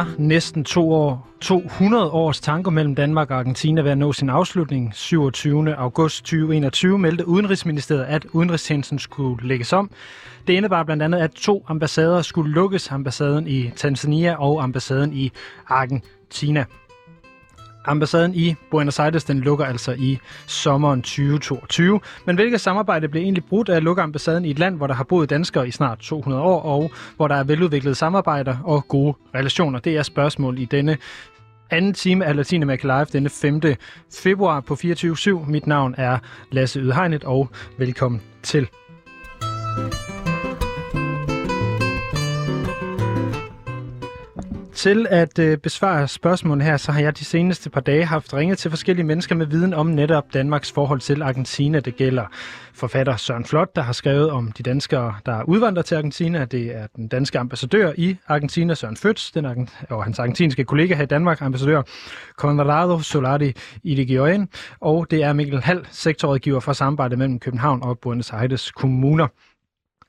er næsten to år, 200 års tanker mellem Danmark og Argentina ved at nå sin afslutning. 27. august 2021 meldte Udenrigsministeriet, at udenrigstjenesten skulle lægges om. Det indebar blandt andet, at to ambassader skulle lukkes, ambassaden i Tanzania og ambassaden i Argentina. Ambassaden i Buenos Aires den lukker altså i sommeren 2022. Men hvilket samarbejde bliver egentlig brudt af at lukke ambassaden i et land, hvor der har boet danskere i snart 200 år, og hvor der er veludviklede samarbejder og gode relationer? Det er spørgsmål i denne anden time af Latinamerika Live denne 5. februar på 24.7. Mit navn er Lasse Ydhegnet, og velkommen til. Til at øh, besvare spørgsmålet her, så har jeg de seneste par dage haft ringet til forskellige mennesker med viden om netop Danmarks forhold til Argentina. Det gælder forfatter Søren Flot, der har skrevet om de danskere, der udvandrer til Argentina. Det er den danske ambassadør i Argentina, Søren Føds, den, og hans argentinske kollega her i Danmark, ambassadør Conrado Solari Irigoyen, og det er Mikkel Hall, sektorrådgiver for samarbejde mellem København og Buenos Aires kommuner.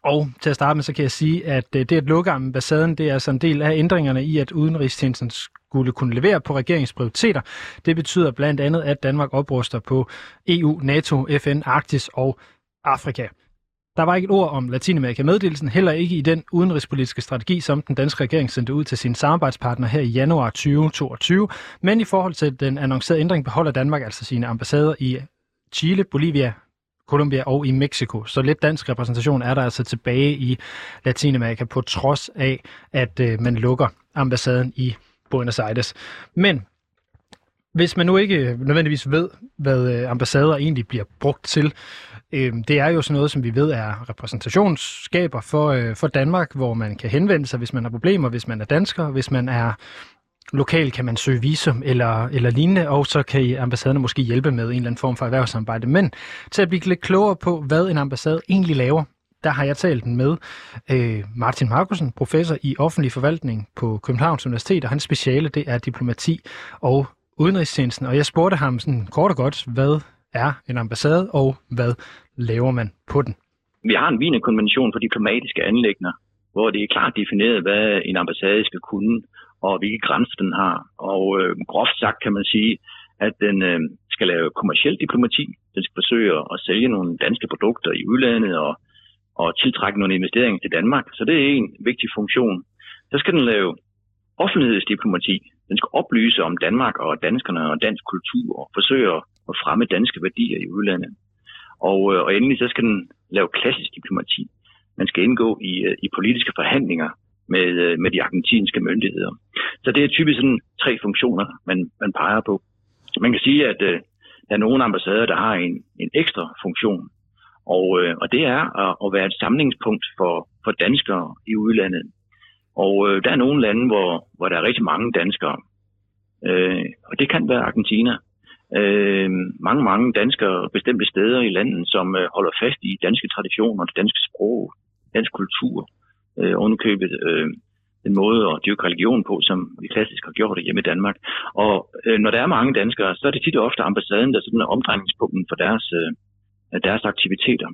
Og til at starte med, så kan jeg sige, at øh, det at lukke ambassaden, det er altså en del af ændringerne i, at udenrigstjenesten skulle kunne levere på regeringsprioriteter. Det betyder blandt andet, at Danmark opruster på EU, NATO, FN, Arktis og Afrika. Der var ikke et ord om Latinamerika-meddelelsen, heller ikke i den udenrigspolitiske strategi, som den danske regering sendte ud til sine samarbejdspartnere her i januar 2022. Men i forhold til den annoncerede ændring beholder Danmark altså sine ambassader i Chile, Bolivia, Colombia og i Mexico. Så lidt dansk repræsentation er der altså tilbage i Latinamerika, på trods af, at øh, man lukker ambassaden i Buenos Aires. Men hvis man nu ikke øh, nødvendigvis ved, hvad øh, ambassader egentlig bliver brugt til, øh, det er jo sådan noget, som vi ved er repræsentationsskaber for, øh, for Danmark, hvor man kan henvende sig, hvis man har problemer, hvis man er dansker, hvis man er lokalt kan man søge visum eller, eller lignende, og så kan ambassaderne måske hjælpe med en eller anden form for erhvervssamarbejde. Men til at blive lidt klogere på, hvad en ambassade egentlig laver, der har jeg talt med øh, Martin Markusen, professor i offentlig forvaltning på Københavns Universitet, og hans speciale det er diplomati og udenrigstjenesten. Og jeg spurgte ham sådan kort og godt, hvad er en ambassade, og hvad laver man på den? Vi har en Wienerkonvention for diplomatiske anlægner, hvor det er klart defineret, hvad en ambassade skal kunne, og hvilke grænser den har. Og øh, groft sagt kan man sige, at den øh, skal lave kommersiel diplomati. Den skal forsøge at sælge nogle danske produkter i udlandet og, og tiltrække nogle investeringer til Danmark. Så det er en vigtig funktion. Så skal den lave offentlighedsdiplomati. Den skal oplyse om Danmark og danskerne og dansk kultur og forsøge at fremme danske værdier i udlandet. Og, øh, og endelig så skal den lave klassisk diplomati. Man skal indgå i, øh, i politiske forhandlinger med, øh, med de argentinske myndigheder. Så det er typisk sådan tre funktioner, man, man peger på. Man kan sige, at øh, der er nogle ambassader, der har en, en ekstra funktion, og, øh, og det er at, at være et samlingspunkt for, for danskere i udlandet. Og øh, der er nogle lande, hvor, hvor der er rigtig mange danskere, øh, og det kan være Argentina. Øh, mange, mange danskere bestemte steder i landet, som øh, holder fast i danske traditioner, det danske sprog, dansk kultur øh, ovenkøbet øh, en måde at dyrke religion på, som vi klassisk har gjort det hjemme i Danmark. Og øh, når der er mange danskere, så er det tit og ofte ambassaden, der sådan er omdrejningspunkten for deres, øh, deres aktiviteter.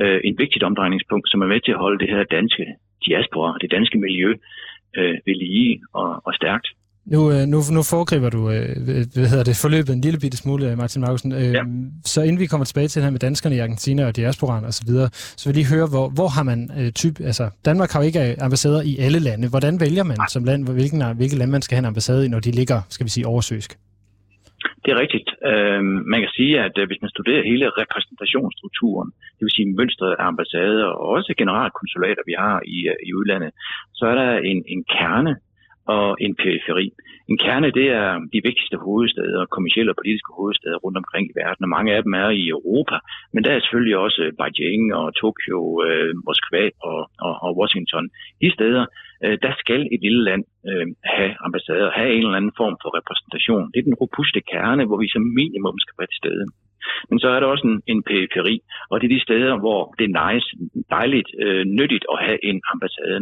Øh, en vigtigt omdrejningspunkt, som er med til at holde det her danske diaspora, det danske miljø øh, ved lige og, og stærkt. Nu, øh, nu, nu foregriber du øh, hvad hedder det, forløbet en lille bitte smule, Martin Markusen. Øh, ja. Så inden vi kommer tilbage til det her med danskerne i Argentina og diasporaen osv., så, videre, så vil jeg lige høre, hvor, hvor har man øh, typ, altså Danmark har jo ikke ambassader i alle lande. Hvordan vælger man som land, hvilken, hvilket land man skal have en ambassade i, når de ligger, skal vi sige, oversøsk? Det er rigtigt. Øh, man kan sige, at øh, hvis man studerer hele repræsentationsstrukturen, det vil sige mønstret af ambassader og også generalkonsulater, vi har i, øh, i udlandet, så er der en, en kerne og en periferi. En kerne, det er de vigtigste hovedsteder, kommersielle og politiske hovedsteder rundt omkring i verden, og mange af dem er i Europa, men der er selvfølgelig også Beijing og Tokyo, øh, Moskva og, og, og Washington. De steder, øh, der skal et lille land øh, have ambassader, have en eller anden form for repræsentation. Det er den robuste kerne, hvor vi som minimum skal være til stede. Men så er der også en, en periferi, og det er de steder, hvor det er nice, dejligt, øh, nyttigt at have en ambassade.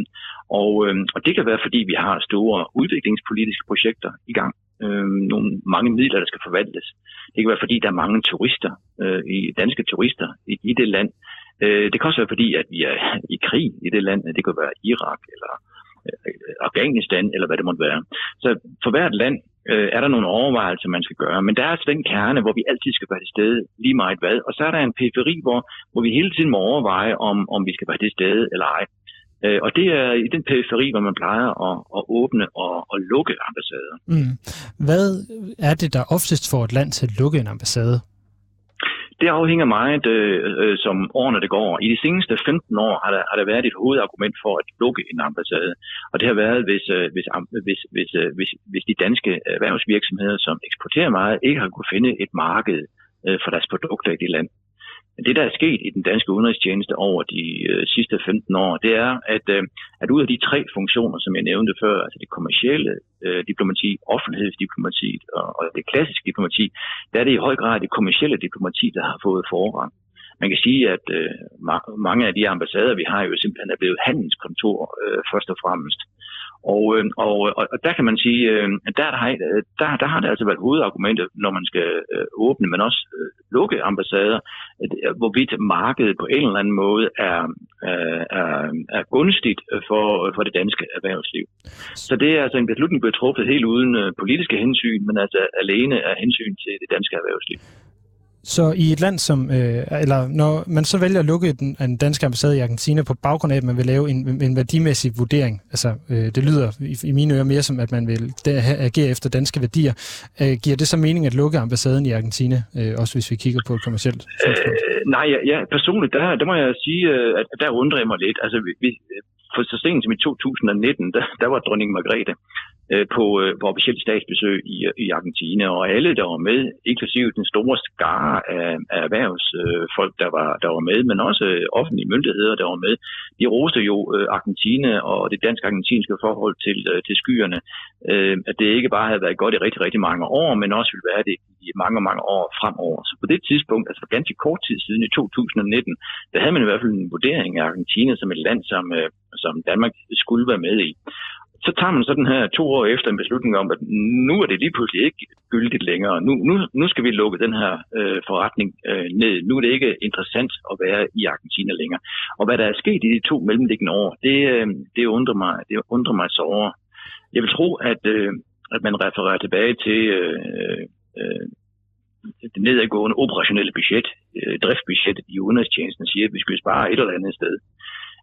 Og, øh, og det kan være, fordi vi har store udviklingspolitiske projekter i gang. Øh, nogle mange midler, der skal forvaltes. Det kan være, fordi der er mange turister, øh, i danske turister i, i det land. Øh, det kan også være, fordi at vi er i krig i det land. Det kan være Irak eller øh, Afghanistan, eller hvad det måtte være. Så for hvert land øh, er der nogle overvejelser, man skal gøre. Men der er altså den kerne, hvor vi altid skal være til stede lige meget hvad. Og så er der en periferi, hvor, hvor vi hele tiden må overveje, om, om vi skal være til stede eller ej. Øh, og det er i den periferi, hvor man plejer at, at åbne og, og lukke ambassader. Mm. Hvad er det, der oftest får et land til at lukke en ambassade? Det afhænger meget, øh, øh som årene det går. I de seneste 15 år har der, har der været et hovedargument for at lukke en ambassade. Og det har været, hvis, øh, hvis, hvis, hvis, øh, hvis, hvis de danske erhvervsvirksomheder, som eksporterer meget, ikke har kunne finde et marked øh, for deres produkter i det land. Det, der er sket i den danske udenrigstjeneste over de øh, sidste 15 år, det er, at, øh, at ud af de tre funktioner, som jeg nævnte før, altså det kommercielle øh, diplomati, offentlighedsdiplomati og, og det klassiske diplomati, der er det i høj grad det kommercielle diplomati, der har fået forrang. Man kan sige, at øh, mange af de ambassader, vi har, jo simpelthen er blevet handelskontor øh, først og fremmest. Øh, Øh, og, og, og der kan man sige, øh, at der, der, der, der har det altså været hovedargumentet, når man skal øh, åbne, men også lukke ambassader, hvorvidt markedet på en eller anden måde er, er, er gunstigt for, for det danske erhvervsliv. Så det er altså en beslutning, der bliver truffet helt uden politiske hensyn, men altså alene af hensyn til det danske erhvervsliv. Så i et land som, øh, eller når man så vælger at lukke den, en dansk ambassade i Argentina på baggrund af, at man vil lave en, en værdimæssig vurdering, altså øh, det lyder i, i mine ører mere som, at man vil der, agere efter danske værdier, øh, giver det så mening at lukke ambassaden i Argentina, øh, også hvis vi kigger på et kommersielt øh, Nej, ja, ja, personligt, der, der må jeg sige, øh, at der undrer jeg mig lidt. Altså, vi, vi, for så sent som i 2019, der, der var dronning Margrethe. Øh, på, øh, på officielt statsbesøg i, i Argentina, og alle, der var med, inklusive den store skare af, af erhvervsfolk, der, var, der var med, men også øh, offentlige myndigheder, der var med, de roste jo Argentina og det dansk-argentinske forhold til, til skyerne, at det ikke bare havde været godt i rigtig, rigtig mange år, men også ville være det i mange, mange år fremover. Så på det tidspunkt, altså for ganske kort tid siden i 2019, der havde man i hvert fald en vurdering af Argentina som et land, som, som Danmark skulle være med i så tager man sådan her to år efter en beslutning om, at nu er det lige pludselig ikke gyldigt længere. Nu, nu, nu skal vi lukke den her øh, forretning øh, ned. Nu er det ikke interessant at være i Argentina længere. Og hvad der er sket i de to mellemliggende år, det, øh, det, undrer, mig, det undrer mig så over. Jeg vil tro, at, øh, at man refererer tilbage til øh, øh, det nedadgående operationelle budget, øh, driftbudget i udenrigstjenesten, siger, at vi skal spare et eller andet sted.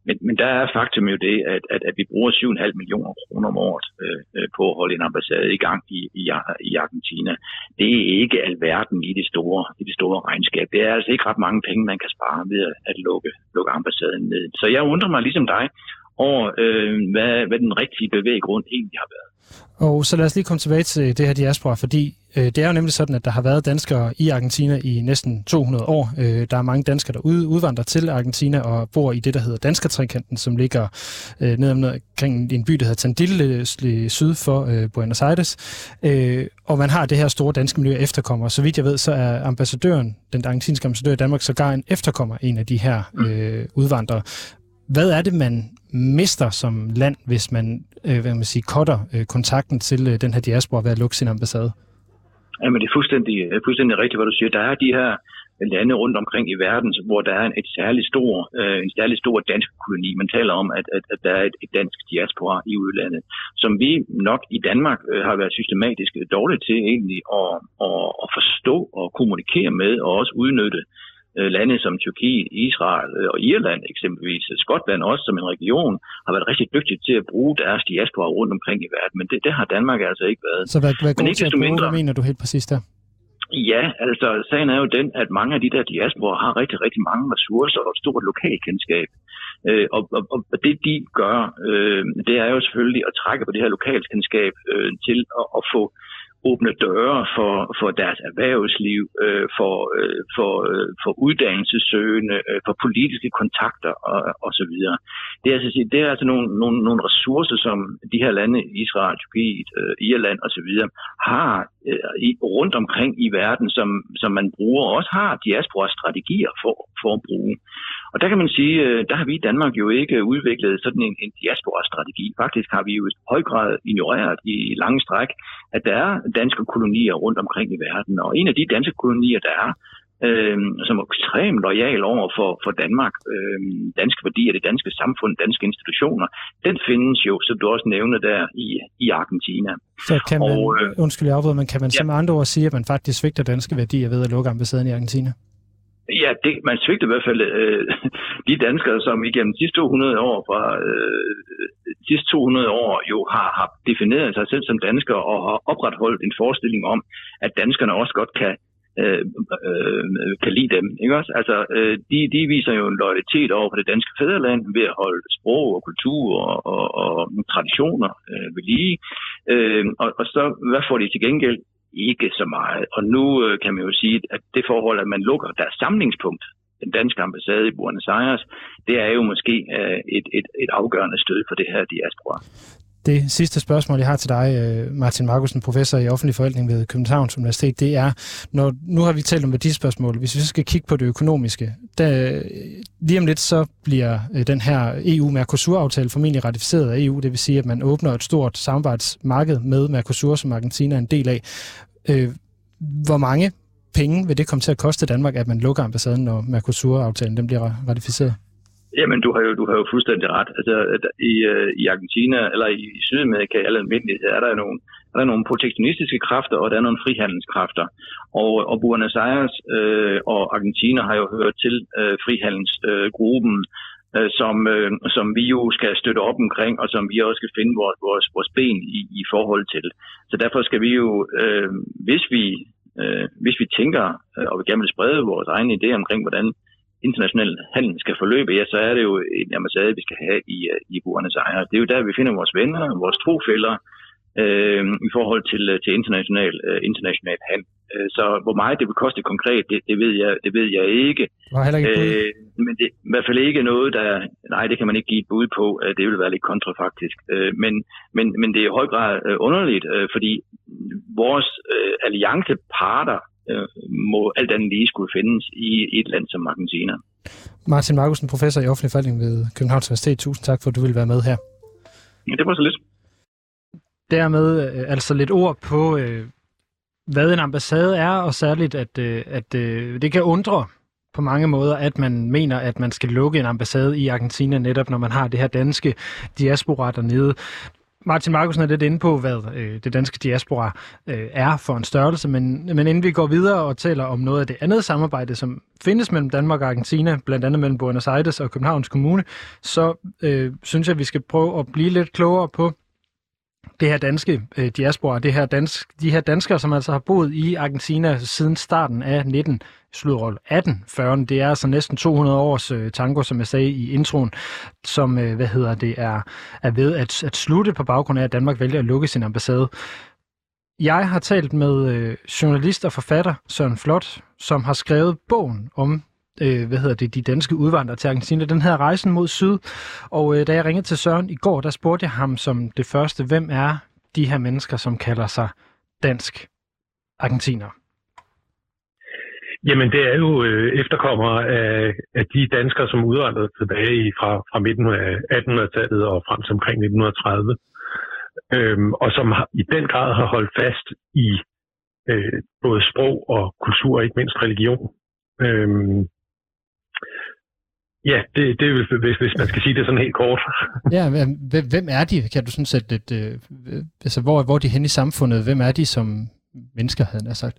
Men, men der er faktum jo det, at, at, at vi bruger 7,5 millioner kroner om året øh, øh, på at holde en ambassade i gang i, i, i Argentina. Det er ikke alverden i det, store, i det store regnskab. Det er altså ikke ret mange penge, man kan spare ved at lukke, lukke ambassaden ned. Så jeg undrer mig ligesom dig over, øh, hvad, hvad den rigtige bevæggrund egentlig har været. Og så lad os lige komme tilbage til det her diaspora, fordi øh, det er jo nemlig sådan, at der har været danskere i Argentina i næsten 200 år. Øh, der er mange danskere, der ud, udvandrer til Argentina og bor i det, der hedder Danskertrinkanten, som ligger øh, ned omkring en by, der hedder Tandil, øh, syd for øh, Buenos Aires. Øh, og man har det her store danske miljø efterkommer. Så vidt jeg ved, så er ambassadøren, den argentinske ambassadør i Danmark, sågar en efterkommer en af de her øh, udvandrere. Hvad er det, man mister som land, hvis man øh, hvad man sige, cutter øh, kontakten til øh, den her diaspora ved at lukke sin ambassade? Jamen, det er fuldstændig, øh, fuldstændig rigtigt, hvad du siger. Der er de her lande rundt omkring i verden, hvor der er en, et særlig stor, øh, en særlig stor dansk koloni. Man taler om, at, at, at der er et, et dansk diaspora i udlandet, som vi nok i Danmark øh, har været systematisk dårligt til egentlig at, at, at forstå og kommunikere med og også udnytte. Øh, lande som Tyrkiet, Israel øh, og Irland eksempelvis, Skotland også som en region, har været rigtig dygtige til at bruge deres diaspora rundt omkring i verden, men det, det har Danmark altså ikke været. Så hvad, hvad god til at bruge, mindre, mener du helt præcis der? Ja, altså sagen er jo den, at mange af de der diasporer har rigtig, rigtig mange ressourcer og et stort lokalkendskab. Øh, og, og, og det de gør, øh, det er jo selvfølgelig at trække på det her lokalkendskab øh, til at, at få åbne døre for, for deres erhvervsliv, øh, for, øh, for, øh, for uddannelsessøgende, øh, for politiske kontakter og, og så videre. Det er, altså, det er altså nogle, nogle, nogle ressourcer, som de her lande, Israel, Tyrkiet, øh, Irland og så videre, har øh, i, rundt omkring i verden, som, som man bruger, og også har diaspora-strategier for, for at bruge. Og der kan man sige, øh, der har vi i Danmark jo ikke udviklet sådan en, en diaspora-strategi. Faktisk har vi jo i høj grad ignoreret i lange stræk, at der er danske kolonier rundt omkring i verden. Og en af de danske kolonier, der er, øh, som er ekstremt lojal over for, for Danmark, øh, danske værdier, det danske samfund, danske institutioner, den findes jo, som du også nævner der, i, i Argentina. Så kan man, og, øh, undskyld, jeg men kan man ja. som andre ord sige, at man faktisk svigter danske værdier ved at lukke ambassaden i Argentina? Ja, det, man svigter i hvert fald øh, de danskere, som igennem de sidste 200 år, fra øh, de sidste 200 år jo har, har defineret sig selv som danskere og har opretholdt en forestilling om, at danskerne også godt kan øh, øh, kan lide dem. Ikke også? Altså, øh, de, de viser jo en loyalitet over for det danske fædreland ved at holde sprog og kultur og, og, og traditioner øh, ved lige. Øh, og, og så, hvad får de til gengæld? Ikke så meget. Og nu øh, kan man jo sige, at det forhold, at man lukker deres samlingspunkt, den danske ambassade i Buenos Aires, det er jo måske øh, et, et, et afgørende stød for det her diaspora. Det sidste spørgsmål, jeg har til dig, øh, Martin Markusen, professor i offentlig forvaltning ved Københavns Universitet, det er, når, nu har vi talt om værdispørgsmål, hvis vi så skal kigge på det økonomiske, der, øh, lige om lidt så bliver øh, den her EU-Mercosur-aftale formentlig ratificeret af EU, det vil sige, at man åbner et stort samarbejdsmarked med Mercosur, som Argentina er en del af. Hvor mange penge vil det komme til at koste Danmark, at man lukker ambassaden, når Mercosur-aftalen den bliver ratificeret? Jamen, du har jo, du har jo fuldstændig ret. Altså, i, øh, i Argentina, eller i Sydamerika, eller almindeligt, er der nogle, er der nogle protektionistiske kræfter, og der er nogle frihandelskræfter. Og, og Buenos Aires øh, og Argentina har jo hørt til øh, frihandelsgruppen, øh, som, øh, som vi jo skal støtte op omkring, og som vi også skal finde vores, vores, vores ben i, i forhold til. Så derfor skal vi jo, øh, hvis vi øh, hvis vi tænker øh, og vi gerne vil sprede vores egne idéer omkring, hvordan international handel skal forløbe, ja, så er det jo en ambassade, vi skal have i, øh, i Buenos Aires. Det er jo der, vi finder vores venner, vores trofælder øh, i forhold til, øh, til international, øh, international handel. Øh, så hvor meget det vil koste konkret, det, det, ved, jeg, det ved jeg ikke. ikke øh, men det er i hvert fald ikke noget, der... Nej, det kan man ikke give et bud på. Det vil være lidt kontrafaktisk. Øh, men, men, men det er i høj grad underligt, fordi vores allianceparter øh, må alt andet lige skulle findes i et land som Argentina. Martin Markusen, professor i offentlig forvaltning ved Københavns Universitet. Tusind tak for, at du vil være med her. Ja, det var så lidt. Dermed øh, altså lidt ord på, øh, hvad en ambassade er, og særligt, at, øh, at øh, det kan undre på mange måder, at man mener, at man skal lukke en ambassade i Argentina, netop når man har det her danske diaspora dernede. Martin Markusen er lidt inde på, hvad øh, det danske diaspora øh, er for en størrelse, men, men inden vi går videre og taler om noget af det andet samarbejde, som findes mellem Danmark og Argentina, blandt andet mellem Buenos Aires og Københavns Kommune, så øh, synes jeg, at vi skal prøve at blive lidt klogere på det her danske øh, diaspora, det her dansk, de her danskere, som altså har boet i Argentina siden starten af 19 slutrol 1840'erne. Det er altså næsten 200 års øh, tango, som jeg sagde i introen, som øh, hvad hedder det er, er ved at, at slutte på baggrund af, at Danmark vælger at lukke sin ambassade. Jeg har talt med øh, journalist og forfatter Søren Flot, som har skrevet bogen om øh, hvad hedder det, de danske udvandrere til Argentina. Den her Rejsen mod Syd. Og øh, da jeg ringede til Søren i går, der spurgte jeg ham som det første, hvem er de her mennesker, som kalder sig dansk argentiner? Jamen, det er jo øh, efterkommere af, af de danskere, som udvandrede tilbage i, fra, fra midten af 1800-tallet og frem til omkring 1930, øhm, og som har, i den grad har holdt fast i øh, både sprog og kultur, og ikke mindst religion. Øhm, ja, det, det er hvis, hvis man skal sige det sådan helt kort. ja, hvem er de? Kan du sådan sætte lidt, øh, altså hvor, hvor er de hen i samfundet? Hvem er de som mennesker, havde jeg sagt?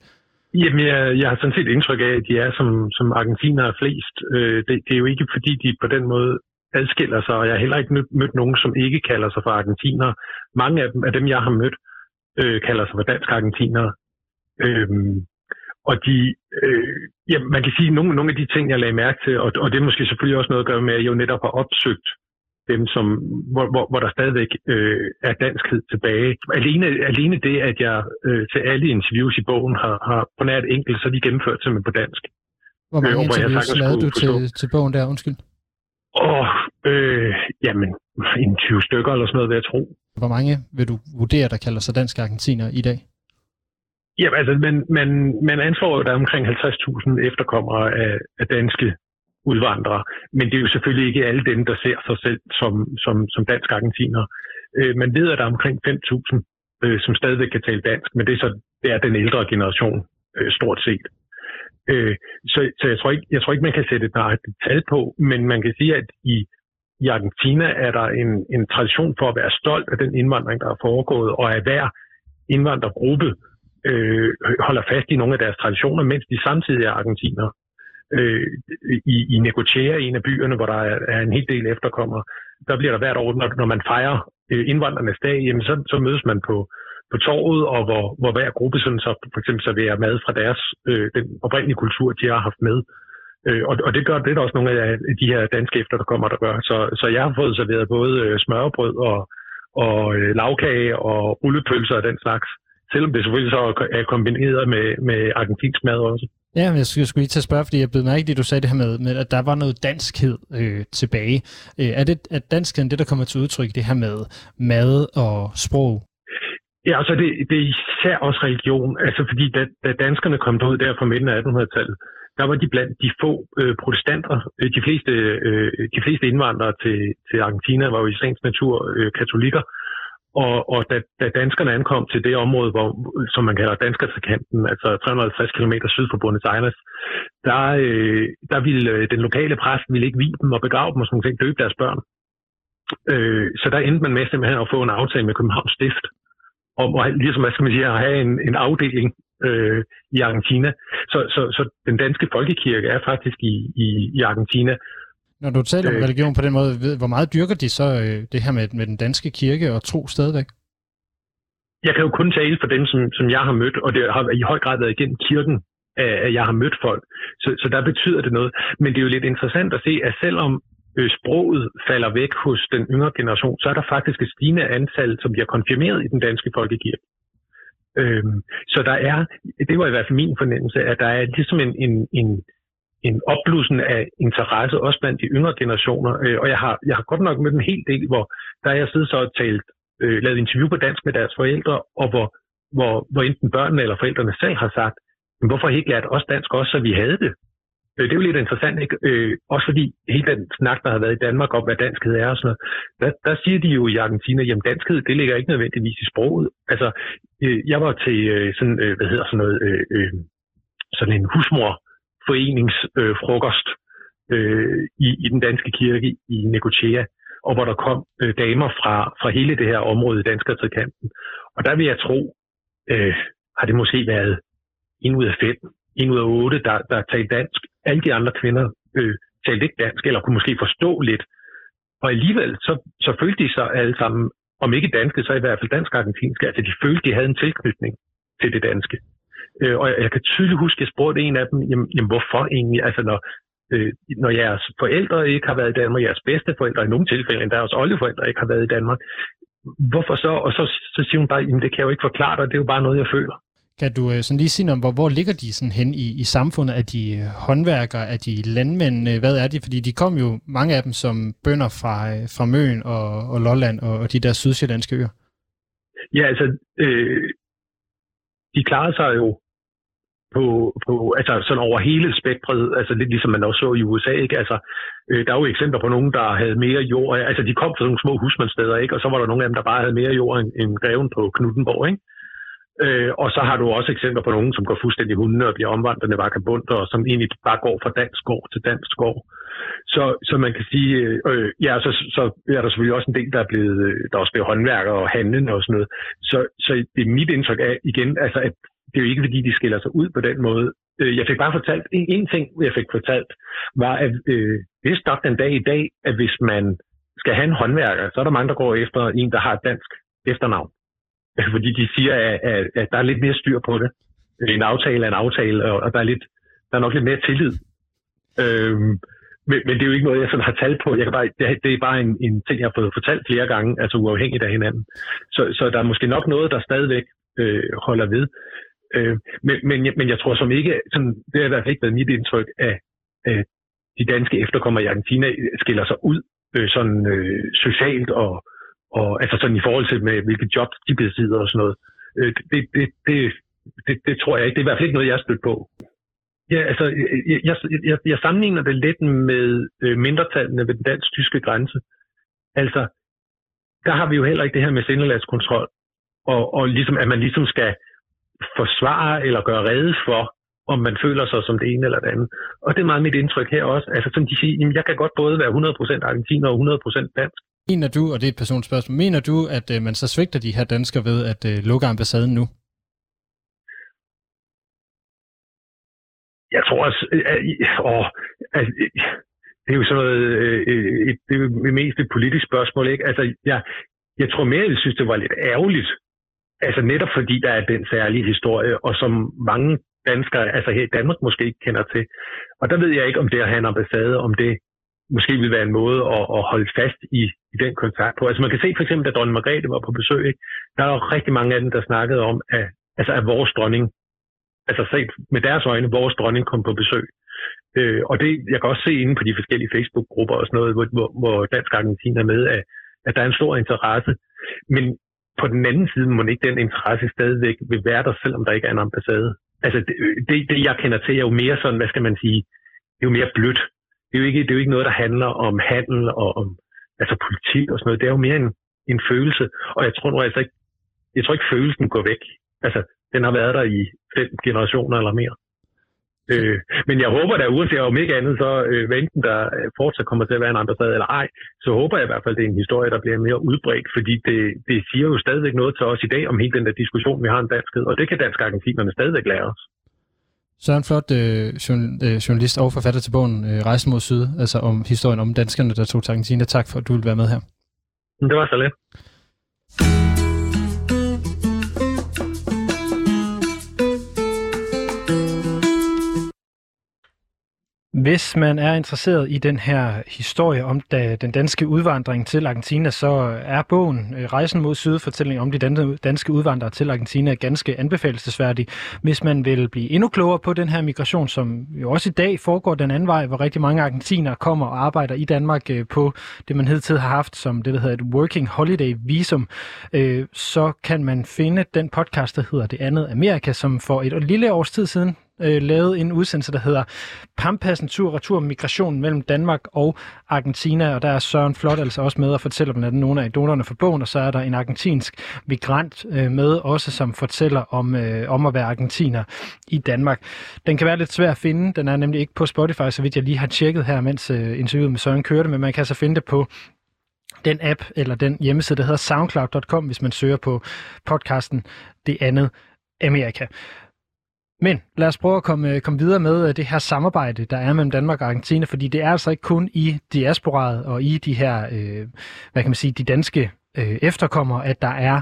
Jamen, jeg, jeg har sådan set indtryk af, at de er som, som argentinere flest. Øh, det, det er jo ikke, fordi de på den måde adskiller sig, og jeg har heller ikke mødt, mødt nogen, som ikke kalder sig for argentinere. Mange af dem, af dem jeg har mødt, øh, kalder sig for dansk argentinere. Øh, og de, øh, ja, man kan sige, at nogle, nogle af de ting, jeg lagde mærke til, og, og det er måske selvfølgelig også noget at gøre med, at jeg jo netop har opsøgt dem, som, hvor, hvor, hvor der stadigvæk øh, er danskhed tilbage. Alene, alene det, at jeg øh, til alle interviews i bogen har, har på nært enkelt, så er de gennemført simpelthen på dansk. Hvor mange øh, interviews lavede du til, til bogen der, undskyld? Åh, øh, jamen, en 20 stykker eller sådan noget, vil jeg tro. Hvor mange vil du vurdere, der kalder sig dansk argentiner i dag? Ja, altså, man, man, man anslår, at der er omkring 50.000 efterkommere af, af danske udvandrere. Men det er jo selvfølgelig ikke alle dem, der ser sig selv som, som, som dansk argentiner. Øh, man ved, at der er omkring 5.000, øh, som stadigvæk kan tale dansk, men det er så det er den ældre generation øh, stort set. Øh, så så jeg, tror ikke, jeg tror ikke, man kan sætte et nøjagtigt tal på, men man kan sige, at i, i Argentina er der en, en tradition for at være stolt af den indvandring, der er foregået, og at hver indvandrergruppe øh, holder fast i nogle af deres traditioner, mens de samtidig er argentiner. Øh, i, I Necochea, en af byerne, hvor der er, er en hel del efterkommere, der bliver der hvert år, når, når man fejrer øh, indvandrernes dag, jamen så, så mødes man på, på torvet, og hvor, hvor hver gruppe sådan så for eksempel serverer mad fra deres, øh, den oprindelige kultur, de har haft med. Øh, og, og det gør det er der også nogle af de her danske efter, der kommer, der gør. Så, så jeg har fået serveret både øh, smørbrød og, og øh, lavkage og rullepølser og den slags. Selvom det selvfølgelig så er kombineret med, med argentinsk mad også. Ja, jeg skulle, jeg skulle lige til at spørge, fordi jeg blev mærke det du sagde det her med, med at der var noget danskhed øh, tilbage. Øh, er, det, at danskheden det, der kommer til udtryk, det her med mad og sprog? Ja, altså det, det er især også religion. Altså fordi da, da danskerne kom ud der fra midten af 1800-tallet, der var de blandt de få øh, protestanter. Øh, de fleste, øh, øh, de fleste indvandrere til, til Argentina var jo i sagens natur øh, katolikker. Og, og da, da danskerne ankom til det område, hvor, som man kalder danskertrakanten, altså 350 km syd for Buenos Aires, der, øh, der ville øh, den lokale præst ville ikke vide dem og begrave dem og sådan noget, døbe deres børn. Øh, så der endte man med simpelthen at få en aftale med Københavns Stift, om at, ligesom, hvad skal man sige, at have en, en afdeling øh, i Argentina. Så, så, så den danske folkekirke er faktisk i, i, i Argentina. Når du taler om øh, religion på den måde, hvor meget dyrker de så øh, det her med, med den danske kirke og tro stadigvæk? Jeg kan jo kun tale for dem, som, som jeg har mødt, og det har i høj grad været igennem kirken, at jeg har mødt folk. Så, så der betyder det noget. Men det er jo lidt interessant at se, at selvom øh, sproget falder væk hos den yngre generation, så er der faktisk et stigende antal, som bliver konfirmeret i den danske folkekirke. Øhm, så der er, det var i hvert fald min fornemmelse, at der er ligesom en, en, en, en opblussen af interesse også blandt de yngre generationer. Øh, og jeg har, jeg har godt nok mødt en hel del, hvor der er jeg siddet så og talt, øh, lavet interview på dansk med deres forældre, og hvor, hvor, hvor enten børnene eller forældrene selv har sagt, men hvorfor ikke lært os dansk også, så vi havde det? Øh, det er jo lidt interessant, ikke? Øh, også fordi hele den snak, der har været i Danmark om, hvad danskhed er og sådan noget, der, der siger de jo i Argentina, jamen danskhed, det ligger ikke nødvendigvis i sproget. Altså, øh, jeg var til øh, sådan, øh, hvad hedder sådan noget, øh, øh, sådan en foreningsfrokost øh, i, i den danske kirke i Necochea, og hvor der kom øh, damer fra, fra hele det her område i Danskertrikanten. Og der vil jeg tro, øh, har det måske været en ud af fem, en ud af otte, der, der talte dansk. Alle de andre kvinder øh, talte ikke dansk, eller kunne måske forstå lidt. Og alligevel, så, så følte de sig alle sammen, om ikke danske, så i hvert fald dansk-argentinske. Altså, de følte, de havde en tilknytning til det danske. Øh, og jeg, jeg kan tydeligt huske, at jeg spurgte en af dem, jamen, jamen hvorfor egentlig? Altså, når, øh, når jeres forældre ikke har været i Danmark, jeres bedste forældre i nogle tilfælde, endda også oldeforældre ikke har været i Danmark, hvorfor så? Og så, så siger hun bare, jamen det kan jeg jo ikke forklare dig, det er jo bare noget, jeg føler. Kan du øh, sådan lige sige noget om, hvor, hvor ligger de sådan hen i, i samfundet? Er de øh, håndværkere? Er de landmænd? Øh, hvad er de? Fordi de kom jo, mange af dem, som bønder fra, fra Møn og, og Lolland og, og de der sydsjællandske øer. Ja, altså, øh, de klarede sig jo på, på, altså sådan over hele spektret, altså lidt ligesom man også så i USA, ikke? Altså, øh, der er jo eksempler på nogen, der havde mere jord, altså de kom fra nogle små husmandssteder, ikke? Og så var der nogle af dem, der bare havde mere jord end, end greven på Knuttenborg, ikke? Øh, og så har du også eksempler på nogen, som går fuldstændig hundene og bliver omvandrende vagabunder, og som egentlig bare går fra dansk gård til dansk gård. Så, så man kan sige, øh, øh ja, så, så er der selvfølgelig også en del, der er blevet, øh, der er også blevet håndværker og handlende og sådan noget. Så, så det er mit indtryk af, igen, altså, at det er jo ikke, fordi de skiller sig ud på den måde. Øh, jeg fik bare fortalt, en, en ting, jeg fik fortalt, var, at øh, det er nok den dag i dag, at hvis man skal have en håndværker, så er der mange, der går efter en, der har et dansk efternavn. fordi de siger, at, at, at der er lidt mere styr på det. En aftale er en aftale, og der er, lidt, der er nok lidt mere tillid. Øhm, men, men det er jo ikke noget, jeg sådan har talt på. Jeg kan bare, det, det er bare en, en ting, jeg har fået fortalt flere gange, altså uafhængigt af hinanden. Så, så der er måske nok noget, der stadigvæk øh, holder ved. Øh, men, men, jeg, men jeg tror som ikke, sådan, det har i hvert fald ikke været mit indtryk, at, at de danske efterkommere i Argentina skiller sig ud øh, sådan øh, socialt og, og altså sådan i forhold til, med, hvilke jobs de besidder og sådan noget. Øh, det, det, det, det, det tror jeg ikke. Det er i hvert fald ikke noget, jeg har stødt på. Ja, altså, jeg, jeg, jeg, jeg sammenligner det lidt med øh, mindretallene ved den dansk-tyske grænse. Altså, der har vi jo heller ikke det her med sindelagskontrol, og, og ligesom, at man ligesom skal forsvare eller gøre rede for, om man føler sig som det ene eller det andet. Og det er meget mit indtryk her også. Altså som de siger, jamen, jeg kan godt både være 100% argentiner og 100% dansk. Mener du, og det er et personligt spørgsmål, mener du, at øh, man så svigter de her danskere ved at øh, lukke ambassaden nu? Jeg tror også, at, åh, at, det er jo sådan noget, øh, det er jo mest et politisk spørgsmål, ikke? Altså, jeg, jeg tror mere, jeg synes, det var lidt ærgerligt, altså netop fordi der er den særlige historie, og som mange danskere, altså her i Danmark måske ikke kender til. Og der ved jeg ikke, om det at have en ambassade, om det måske vil være en måde at, at holde fast i, i den kontakt på. Altså man kan se for eksempel, da dronning Margrethe var på besøg, ikke? der er jo rigtig mange af dem, der snakkede om, at, altså at vores dronning, altså set med deres øjne, vores dronning kom på besøg. Øh, og det, jeg kan også se inde på de forskellige Facebook-grupper og sådan noget, hvor, hvor, hvor Dansk Argentin er med, at, at der er en stor interesse. Men på den anden side må ikke den interesse stadigvæk vil være der, selvom der ikke er en ambassade. Altså det, det, det jeg kender til, er jo mere sådan, hvad skal man sige, det er jo mere blødt. Det er jo ikke, det er jo ikke noget, der handler om handel og om altså politik og sådan noget. Det er jo mere en, en følelse. Og jeg tror nu altså ikke, jeg tror ikke følelsen går væk. Altså, den har været der i fem generationer eller mere. Øh, men jeg håber da, uanset om ikke andet, så øh, enten der øh, fortsat kommer til at være en ambassade eller ej, så håber jeg i hvert fald, at det er en historie, der bliver mere udbredt, fordi det, det siger jo stadigvæk noget til os i dag om hele den der diskussion, vi har om danskhed, og det kan dansk argentinerne stadigvæk lære os. Søren Flot, øh, øh, journalist og forfatter til bogen øh, Rejsen mod Syd, altså om historien om danskerne, der tog til Argentina. Tak for, at du ville være med her. Det var så lidt. Hvis man er interesseret i den her historie om da, den danske udvandring til Argentina, så er bogen øh, Rejsen mod Syd, fortælling om de danske udvandrere til Argentina, ganske anbefalesværdig. Hvis man vil blive endnu klogere på den her migration, som jo også i dag foregår den anden vej, hvor rigtig mange argentinere kommer og arbejder i Danmark øh, på det, man hidtil har haft som det, der hedder et Working Holiday Visum, øh, så kan man finde den podcast, der hedder Det andet Amerika, som for et lille års tid siden øh, lavet en udsendelse, der hedder Pampassen tur retur migration mellem Danmark og Argentina, og der er Søren Flot altså også med og fortæller blandt andet nogle af donorerne for bogen, og så er der en argentinsk migrant øh, med også, som fortæller om, øh, om at være argentiner i Danmark. Den kan være lidt svær at finde, den er nemlig ikke på Spotify, så vidt jeg lige har tjekket her, mens øh, interviewet med Søren kørte, men man kan altså finde det på den app eller den hjemmeside, der hedder soundcloud.com, hvis man søger på podcasten Det andet Amerika. Men lad os prøve at komme, øh, komme videre med øh, det her samarbejde, der er mellem Danmark og Argentina, fordi det er altså ikke kun i diasporaet og i de her, øh, hvad kan man sige, de danske øh, efterkommere, at der er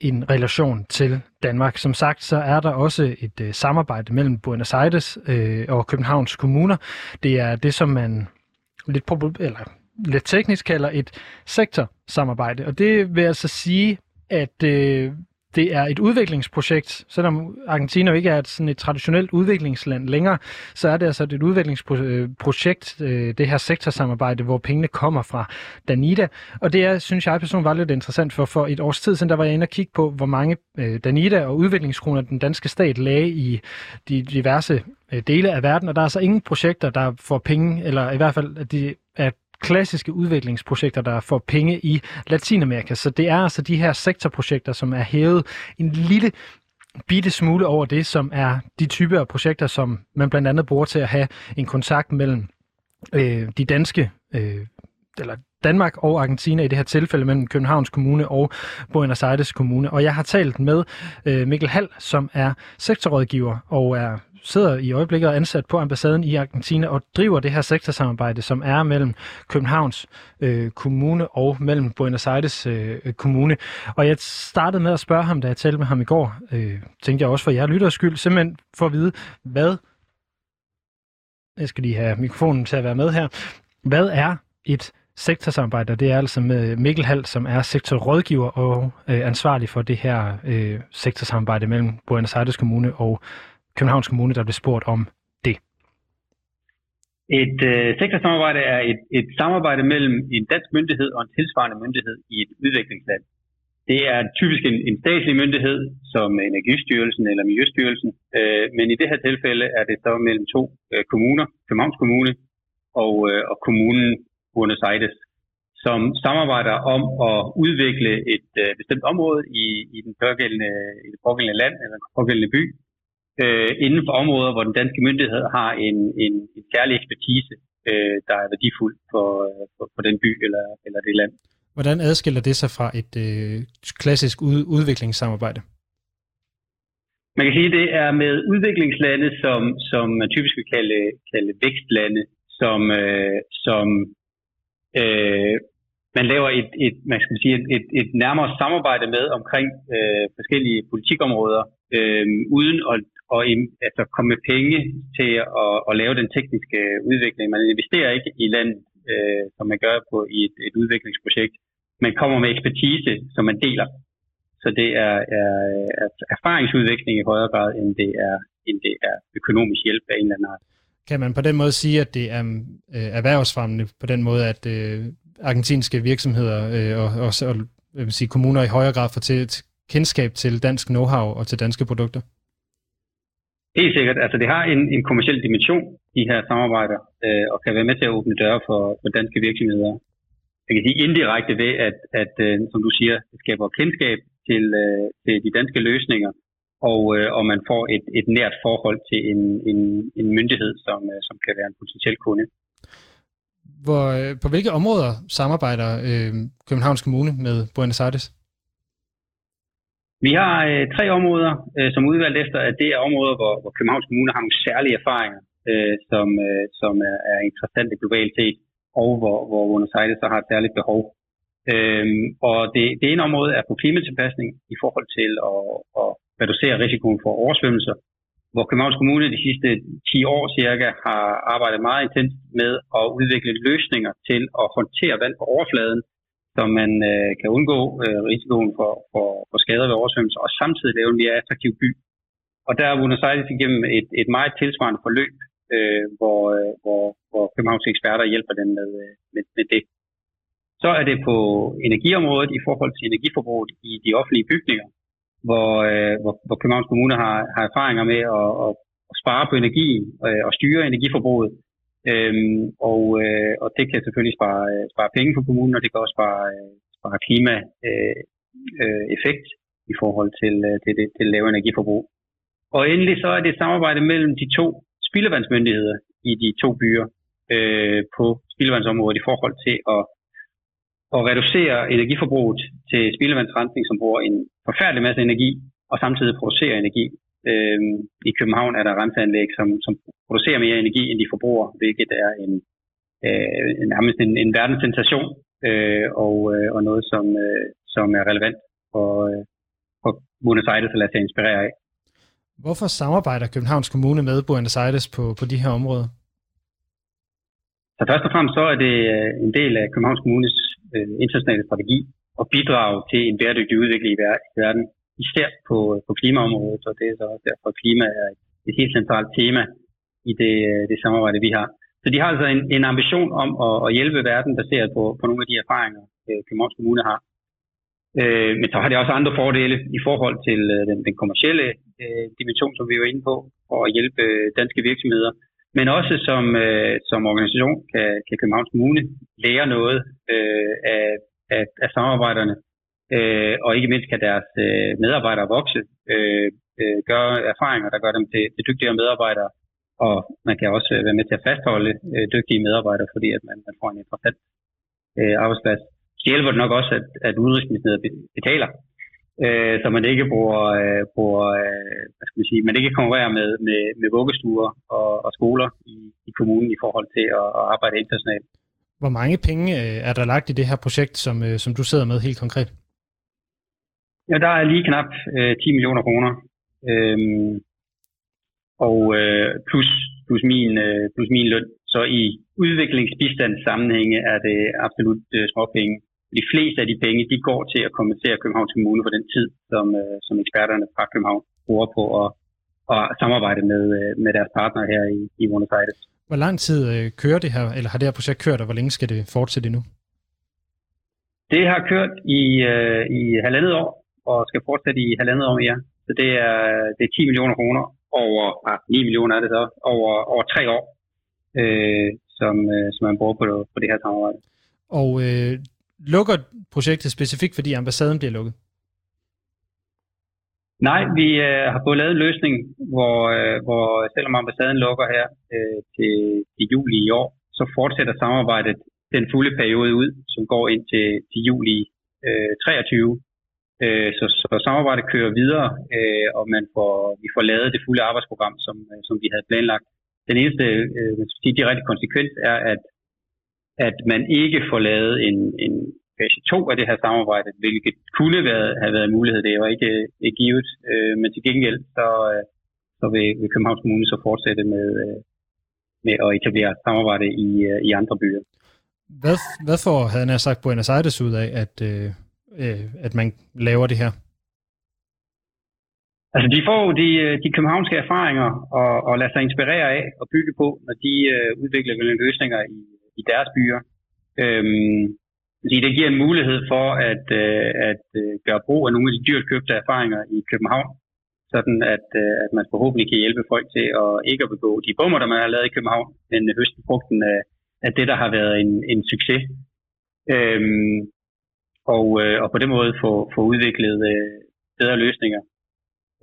en relation til Danmark. Som sagt, så er der også et øh, samarbejde mellem Buenos Aires øh, og Københavns kommuner. Det er det, som man lidt, eller lidt teknisk kalder et sektorsamarbejde. Og det vil altså sige, at øh, det er et udviklingsprojekt. Selvom Argentina ikke er et, sådan et traditionelt udviklingsland længere, så er det altså et udviklingsprojekt, øh, det her sektorsamarbejde, hvor pengene kommer fra Danida. Og det er, synes jeg personligt var lidt interessant, for for et års tid siden, der var jeg inde og kigge på, hvor mange øh, Danida og udviklingskroner den danske stat lagde i de diverse øh, dele af verden, og der er så ingen projekter, der får penge, eller i hvert fald, at de er klassiske udviklingsprojekter, der får penge i Latinamerika. Så det er altså de her sektorprojekter, som er hævet en lille bitte smule over det, som er de typer af projekter, som man blandt andet bruger til at have en kontakt mellem øh, de danske, øh, eller Danmark og Argentina i det her tilfælde mellem Københavns Kommune og Buenos Aires Kommune. Og jeg har talt med øh, Mikkel Hall, som er sektorrådgiver og er sidder i øjeblikket ansat på ambassaden i Argentina og driver det her sektorsamarbejde, som er mellem Københavns øh, Kommune og mellem Buenos Aires øh, Kommune. Og jeg startede med at spørge ham, da jeg talte med ham i går, øh, tænkte jeg også for jer lytters skyld, simpelthen for at vide, hvad jeg skal lige have mikrofonen til at være med her. Hvad er et sektorsamarbejde? Det er altså med Mikkel Hall, som er sektorrådgiver og øh, ansvarlig for det her øh, sektorsamarbejde mellem Buenos Aires Kommune og Københavns Kommune, der blev spurgt om det. Et øh, sektorsamarbejde er et, et samarbejde mellem en dansk myndighed og en tilsvarende myndighed i et udviklingsland. Det er typisk en, en statslig myndighed, som Energistyrelsen eller Miljøstyrelsen, øh, men i det her tilfælde er det så mellem to øh, kommuner, Københavns Kommune og, øh, og kommunen Buenos Aires, som samarbejder om at udvikle et øh, bestemt område i, i, den pågældende, i det pågældende land eller den pågældende by, øh, inden for områder, hvor den danske myndighed har en, en, en særlig ekspertise, øh, der er værdifuld for, for, for den by eller, eller det land. Hvordan adskiller det sig fra et øh, klassisk ud, udviklingssamarbejde? Man kan sige, at det er med udviklingslande, som, som man typisk vil kalde, kalde vækstlande, som, øh, som øh, man laver et, et, man skal sige, et, et, et nærmere samarbejde med omkring øh, forskellige politikområder, øh, uden at, at altså komme med penge til at, at lave den tekniske udvikling. Man investerer ikke i land, øh, som man gør på i et, et udviklingsprojekt. Man kommer med ekspertise, som man deler. Så det er, er, er erfaringsudvikling i højere grad, end det er, end det er økonomisk hjælp af en eller anden art. Kan man på den måde sige, at det er øh, erhvervsfremmende på den måde, at øh, argentinske virksomheder øh, og, og, og jeg vil sige, kommuner i højere grad får til et kendskab til dansk know-how og til danske produkter? Helt sikkert. Altså det har en, en kommersiel dimension, de her samarbejder, øh, og kan være med til at åbne døre for, for danske virksomheder. Jeg kan sige indirekte ved, at, at øh, som du siger, det skaber kendskab til, øh, til de danske løsninger, og, øh, og man får et, et nært forhold til en, en, en myndighed, som, øh, som kan være en potentiel kunde. Hvor, øh, på hvilke områder samarbejder øh, Københavns Kommune med Buenos Aires? Vi har øh, tre områder, øh, som udvalgt efter, at det er områder, hvor, hvor Københavns Kommune har nogle særlige erfaringer, øh, som, øh, som er, er interessante globalt set, og hvor, hvor Buenos Aires så har et særligt behov. Øh, og det, det ene område er på klimatilpasning i forhold til at, at reducere risikoen for oversvømmelser, hvor Københavns Kommune de sidste 10 år cirka har arbejdet meget intens med at udvikle løsninger til at håndtere vand på overfladen, så man øh, kan undgå øh, risikoen for, for, for skader ved oversvømmelse, og samtidig lave en mere attraktiv by. Og der er Buenos Aires igennem et, et meget tilsvarende forløb, øh, hvor, øh, hvor, hvor Københavns eksperter hjælper dem med, øh, med, med det. Så er det på energiområdet i forhold til energiforbruget i de offentlige bygninger, hvor, øh, hvor, hvor Københavns Kommune har, har erfaringer med at, at, spare på energi øh, og styre energiforbruget. Øhm, og, øh, og det kan selvfølgelig spare, øh, spare penge for kommunen, og det kan også spare, øh, spare klimaeffekt øh, øh, i forhold til, øh, til, det, til lave energiforbrug. Og endelig så er det et samarbejde mellem de to spildevandsmyndigheder i de to byer øh, på spildevandsområdet i forhold til at, at reducere energiforbruget til spildevandsrensning, som bruger en forfærdelig masse energi, og samtidig producere energi. Øh, I København er der renseanlæg, som, som producerer mere energi, end de forbruger, hvilket er en, øh, nærmest en, en verdenssensation, øh, og, øh, og noget, som, øh, som er relevant for, øh, for Buenos Aires at lade sig inspirere af. Hvorfor samarbejder Københavns Kommune med Buenos Aires på, på de her områder? Så først og fremmest så er det øh, en del af Københavns Kommunes øh, internationale strategi og bidrage til en bæredygtig udvikling i verden, især på, på klimaområdet, og det er så derfor, at klima er et, helt centralt tema i det, det samarbejde, vi har. Så de har altså en, en ambition om at, at hjælpe verden baseret på, på nogle af de erfaringer, øh, Københavns Kommune har. Øh, men så har det også andre fordele i forhold til øh, den, den kommercielle øh, dimension, som vi var inde på, for at hjælpe øh, danske virksomheder. Men også som, øh, som organisation kan, kan Københavns Kommune lære noget øh, af, af, af samarbejderne, øh, og ikke mindst kan deres øh, medarbejdere vokse, øh, øh, gøre erfaringer, der gør dem til, til dygtigere medarbejdere, og man kan også øh, være med til at fastholde øh, dygtige medarbejdere, fordi at man, man får en interessant øh, arbejdsplads. Så hjælper det nok også, at, at udenrigsministeriet betaler, øh, så man ikke bruger, øh, bruger øh, hvad skal man sige, man ikke konkurrerer med, med, med vuggestuer og, og skoler i, i kommunen i forhold til at, at arbejde internationalt. Hvor mange penge øh, er der lagt i det her projekt, som, øh, som du sidder med helt konkret? Ja, der er lige knap øh, 10 millioner kroner. Øhm, og øh, plus, plus, min, øh, plus min løn. Så i udviklingsbistandssammenhænge er det absolut øh, småpenge. De fleste af de penge, de går til at kompensere Københavns Kommune for den tid, som, øh, som eksperterne fra København bruger på at, at samarbejde med, øh, med deres partnere her i, i Buenos Aires. Hvor lang tid øh, kører det her, eller har det her projekt kørt, og hvor længe skal det fortsætte endnu? Det har kørt i, øh, i halvandet år, og skal fortsætte i halvandet år mere. Så det er, det er 10 millioner kroner over, ah, 9 millioner er det så, over, over tre år, øh, som, øh, som man bruger på, på det her samarbejde. Og øh, lukker projektet specifikt, fordi ambassaden bliver lukket? Nej, vi øh, har fået lavet en løsning, hvor, øh, hvor selvom ambassaden lukker her øh, til, til juli i år, så fortsætter samarbejdet den fulde periode ud, som går ind til, til juli øh, 23. Øh, så, så samarbejdet kører videre, øh, og man får, vi får lavet det fulde arbejdsprogram, som, øh, som vi havde planlagt. Den eneste øh, direkte konsekvens er, at, at man ikke får lavet en, en fase 2 af det her samarbejde, hvilket kunne være, have været en mulighed. Det er ikke, øh, ikke givet, øh, men til gengæld så, øh, så vil, vil Københavns Kommune så fortsætte med, øh, med at etablere samarbejde i, øh, i andre byer. Hvad, hvad får, havde han sagt, Buenos Aires ud af, at, øh, øh, at man laver det her? Altså, de får de, øh, de københavnske erfaringer og, og lader sig inspirere af og bygge på, når de øh, udvikler løsninger i, i deres byer. Øhm, det giver en mulighed for at, øh, at øh, gøre brug af nogle af de dyrt købte erfaringer i København, sådan at, øh, at man forhåbentlig kan hjælpe folk til at ikke at begå de bummer, der man har lavet i København, men høste frugten af, af det, der har været en, en succes. Øhm, og, øh, og på den måde få, få udviklet øh, bedre løsninger.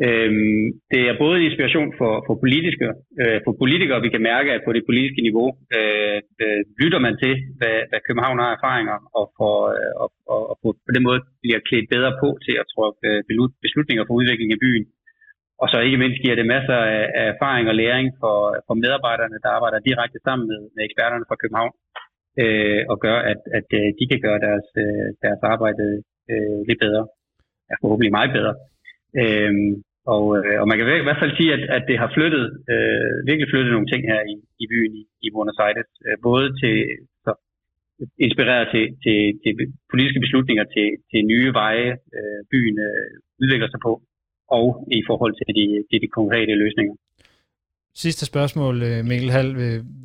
Øhm, det er både en inspiration for, for, politiske, øh, for politikere, vi kan mærke, at på det politiske niveau øh, øh, lytter man til, hvad, hvad København har erfaringer, og, for, øh, og, og, og på, på den måde bliver klædt bedre på til at træffe øh, beslutninger for udvikling af byen. Og så ikke mindst giver det masser af, af erfaring og læring for, for medarbejderne, der arbejder direkte sammen med, med eksperterne fra København, øh, og gør, at, at øh, de kan gøre deres, øh, deres arbejde øh, lidt bedre. Ja, forhåbentlig meget bedre. Øh, og, øh, og man kan i hvert fald sige, at, at det har flyttet, øh, virkelig flyttet nogle ting her i, i byen i, i Buenos Aires. Øh, både til så, inspireret til, til, til politiske beslutninger, til, til nye veje, øh, byen øh, udvikler sig på, og i forhold til de, de, de konkrete løsninger. Sidste spørgsmål, øh, Mikkel Hall.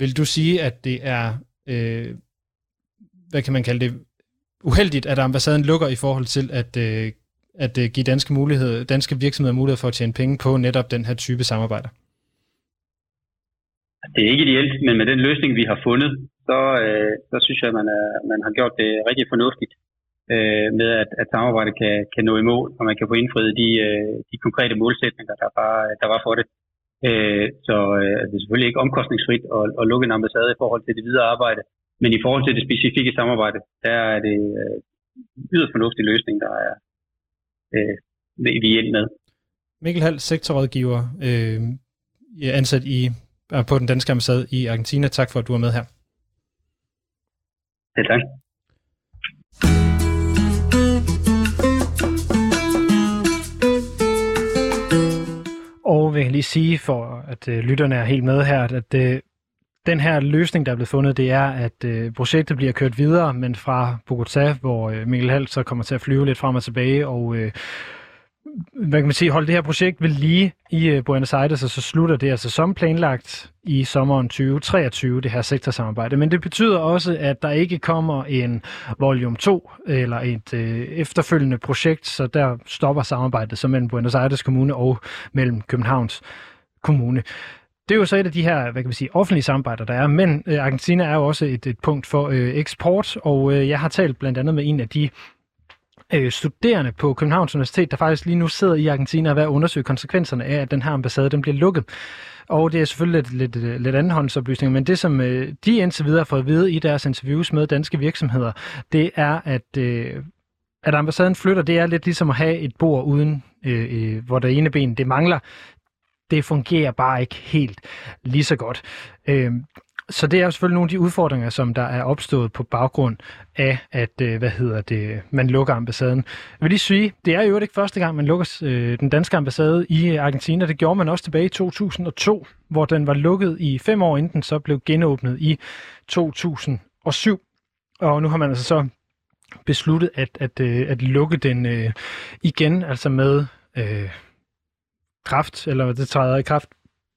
Vil du sige, at det er, øh, hvad kan man kalde det, uheldigt, at ambassaden lukker i forhold til at øh, at øh, give danske, mulighed, danske virksomheder mulighed for at tjene penge på netop den her type samarbejder? Det er ikke ideelt, men med den løsning, vi har fundet, så, øh, så synes jeg, at man, er, man har gjort det rigtig fornuftigt øh, med, at, at samarbejdet kan, kan nå i mål, og man kan få indfriet de, øh, de konkrete målsætninger, der var, der var for det. Øh, så øh, det er selvfølgelig ikke omkostningsfrit at, at lukke en ambassade i forhold til det videre arbejde, men i forhold til det specifikke samarbejde, der er det øh, yderst fornuftig løsning, der er, øh, vi er med. Mikkel Hall, sektorrådgiver, øh, ansat i, på den danske ambassade i Argentina. Tak for, at du er med her. Ja, tak. Og vi kan lige sige, for at øh, lytterne er helt med her, at øh, den her løsning, der er blevet fundet, det er, at øh, projektet bliver kørt videre, men fra Bogotá, hvor øh, Mikkel Hals så kommer til at flyve lidt frem og tilbage, og øh, hvad kan man sige, holde det her projekt ved lige i øh, Buenos Aires, og så slutter det altså som planlagt i sommeren 2023, det her sektorsamarbejde. Men det betyder også, at der ikke kommer en volume 2 eller et øh, efterfølgende projekt, så der stopper samarbejdet så mellem Buenos Aires Kommune og mellem Københavns Kommune. Det er jo så et af de her, hvad kan man sige, offentlige samarbejder, der er, men øh, Argentina er jo også et, et punkt for øh, eksport, og øh, jeg har talt blandt andet med en af de øh, studerende på Københavns Universitet, der faktisk lige nu sidder i Argentina og er ved at undersøge konsekvenserne af, at den her ambassade den bliver lukket. Og det er selvfølgelig lidt, lidt, øh, lidt andenhåndsoplysninger, men det som øh, de indtil videre har fået at vide i deres interviews med danske virksomheder, det er, at øh, at ambassaden flytter, det er lidt ligesom at have et bord uden, øh, øh, hvor der ene ben det mangler det fungerer bare ikke helt lige så godt. Øh, så det er jo selvfølgelig nogle af de udfordringer, som der er opstået på baggrund af, at øh, hvad hedder det, man lukker ambassaden. Jeg vil lige sige, det er jo ikke første gang, man lukker øh, den danske ambassade i Argentina. Det gjorde man også tilbage i 2002, hvor den var lukket i fem år, inden den så blev genåbnet i 2007. Og nu har man altså så besluttet at, at, øh, at lukke den øh, igen, altså med øh, kraft, eller det træder i kraft,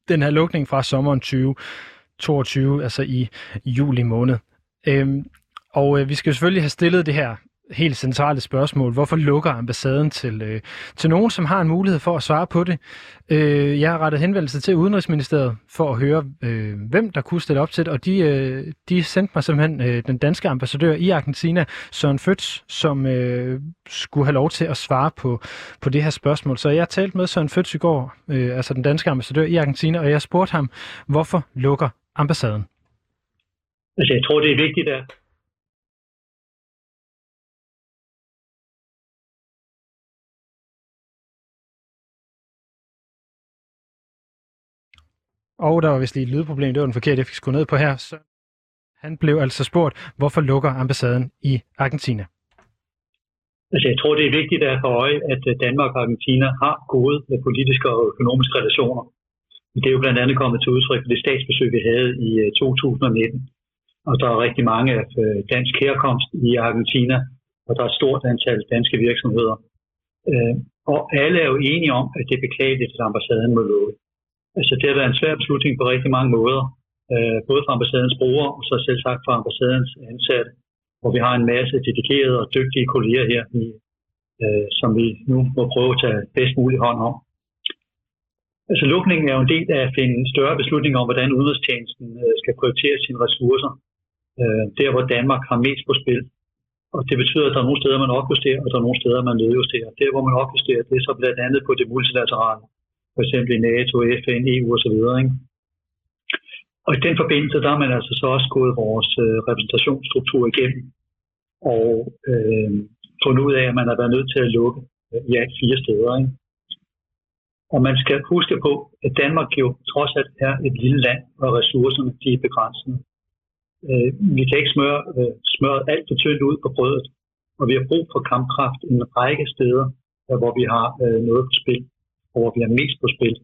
den her lukning fra sommeren 2022, altså i juli måned. Øhm, og øh, vi skal selvfølgelig have stillet det her helt centrale spørgsmål. Hvorfor lukker ambassaden til, øh, til nogen, som har en mulighed for at svare på det? Øh, jeg har rettet henvendelse til Udenrigsministeriet for at høre, øh, hvem der kunne stille op til det, og de, øh, de sendte mig simpelthen øh, den danske ambassadør i Argentina, Søren Føds, som øh, skulle have lov til at svare på, på det her spørgsmål. Så jeg talte med Søren Føds i går, øh, altså den danske ambassadør i Argentina, og jeg spurgte ham, hvorfor lukker ambassaden? Altså, jeg tror, det er vigtigt, at Og der var vist lige et lydproblem, det var den forkerte, jeg fik skruet ned på her. Så han blev altså spurgt, hvorfor lukker ambassaden i Argentina? Altså, jeg tror, det er vigtigt at have øje, at øh, Danmark og Argentina har gode øh, politiske og økonomiske relationer. Det er jo blandt andet kommet til udtryk ved det statsbesøg, vi havde i øh, 2019. Og der er rigtig mange af dansk herkomst i Argentina, og der er et stort antal danske virksomheder. Og alle er jo enige om, at det er beklageligt, at ambassaden må lukke. Altså det har været en svær beslutning på rigtig mange måder, øh, både fra ambassadens brugere og så selv sagt fra ambassadens ansatte, hvor vi har en masse dedikerede og dygtige kolleger her, i, øh, som vi nu må prøve at tage bedst mulig hånd om. Altså lukningen er jo en del af at finde større beslutning om, hvordan udenrigstjenesten øh, skal prioritere sine ressourcer. Øh, der, hvor Danmark har mest på spil. Og det betyder, at der er nogle steder, man opjusterer, og der er nogle steder, man nedjusterer. Der, hvor man opjusterer, det er så blandt andet på det multilaterale for eksempel i NATO, FN, EU osv. Ikke? Og i den forbindelse, der har man altså så også gået vores øh, repræsentationsstruktur igennem og øh, fundet ud af, at man har været nødt til at lukke øh, i alt fire steder. Ikke? Og man skal huske på, at Danmark jo trods alt er et lille land, og ressourcerne de er begrænsede. Øh, vi kan ikke smøre, øh, smøre alt for tyndt ud på brødet, og vi har brug for kampkraft en række steder, øh, hvor vi har øh, noget på spil hvor vi har mest på spil.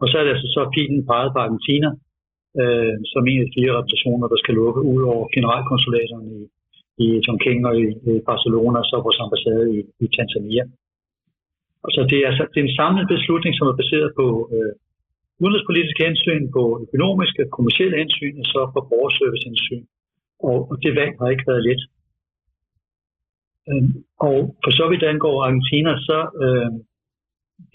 Og så er det altså så pilen peget på Argentina, øh, som en af fire repræsentationer, der skal lukke ud over generalkonsulaterne i, i Chongqing og i, i Barcelona, og så vores ambassade i, i Tanzania. Og så det er, altså, det er en samlet beslutning, som er baseret på øh, udenrigspolitiske hensyn, på økonomiske, kommersielle hensyn, og så på borgerservicehensyn. Og, og det valg har ikke været let. Øh, og for så vidt angår Argentina, så, øh,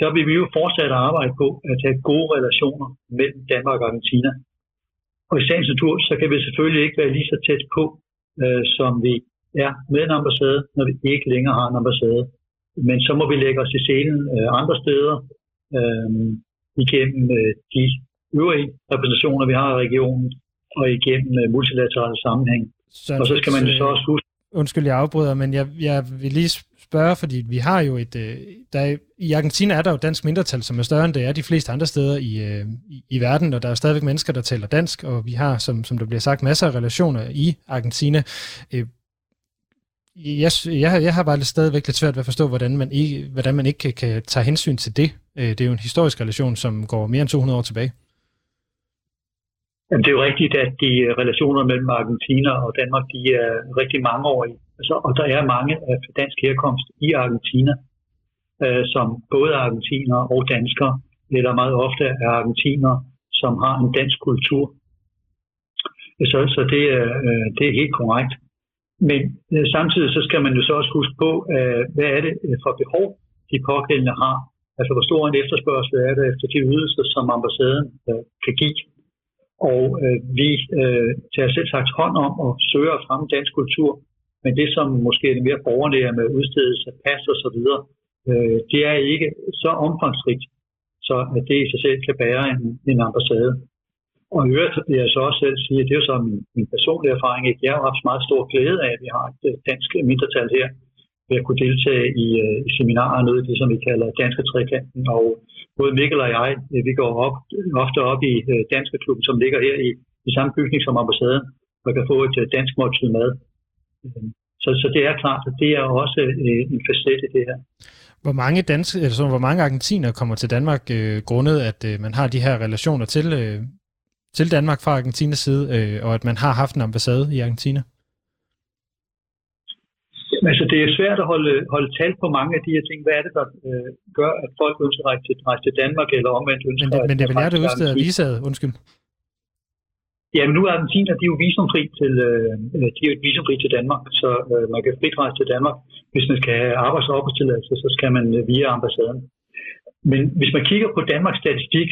der vil vi jo fortsat arbejde på at have gode relationer mellem Danmark og Argentina. Og i sagens natur, så kan vi selvfølgelig ikke være lige så tæt på, øh, som vi er med en ambassade, når vi ikke længere har en ambassade. Men så må vi lægge os i scenen øh, andre steder øh, igennem øh, de øvrige repræsentationer, vi har i regionen, og igennem øh, multilaterale sammenhæng. Så, og så skal man jo så også huske... Undskyld, jeg afbryder, men jeg, jeg vil lige spørge, fordi vi har jo et... Øh, der, I Argentina er der jo dansk mindretal, som er større end det er de fleste andre steder i, øh, i, i verden, og der er stadigvæk mennesker, der taler dansk, og vi har, som, som der bliver sagt, masser af relationer i Argentina. Øh, jeg, jeg, jeg har bare lidt stadigvæk lidt svært ved at forstå, hvordan man ikke, hvordan man ikke kan, kan tage hensyn til det. Øh, det er jo en historisk relation, som går mere end 200 år tilbage. Jamen, det er jo rigtigt, at de relationer mellem Argentina og Danmark, de er rigtig mangeårige. Altså, og der er mange af dansk herkomst i Argentina, øh, som både argentiner og danskere, eller meget ofte er argentiner, som har en dansk kultur. Så, så det, er, øh, det er helt korrekt. Men øh, samtidig så skal man jo så også huske på, øh, hvad er det øh, for behov, de pågældende har. Altså hvor stor en efterspørgsel er der efter de ydelser, som ambassaden øh, kan give. Og øh, vi øh, tager selv sagt hånd om og søger at fremme dansk kultur men det, som måske er det mere borgernære med udstedelse af pas og så videre, øh, det er ikke så omfangsrigt, så at det i sig selv kan bære en, en ambassade. Og i øvrigt vil jeg så også selv sige, at det er jo så min, min personlige erfaring, at jeg har haft meget stor glæde af, at vi har et øh, dansk mindretal her, ved at kunne deltage i, uh, i seminarer, noget af det, som vi kalder danske trekanten. Og både Mikkel og jeg, øh, vi går op, ofte op i uh, Danske Klubben, som ligger her i, i samme bygning som ambassaden, og kan få et uh, dansk måltid mad. Så, så det er klart, at det er også øh, en facet i det her. Hvor mange, danske, altså, hvor mange argentiner kommer til Danmark øh, grundet, at øh, man har de her relationer til, øh, til Danmark fra Argentinas side, øh, og at man har haft en ambassade i Argentina? Altså, det er svært at holde, holde tal på mange af de her ting. Hvad er det, der øh, gør, at folk ønsker at rejse til, rejse til Danmark, eller omvendt ønsker men det, men det er vel jer, der udsteder visaet, undskyld? Ja, men nu er Argentina, de er jo visumfri til, øh, de er visumfri til Danmark, så øh, man kan frit rejse til Danmark. Hvis man skal have arbejds- og opholdstilladelse, så skal man øh, via ambassaden. Men hvis man kigger på Danmarks statistik,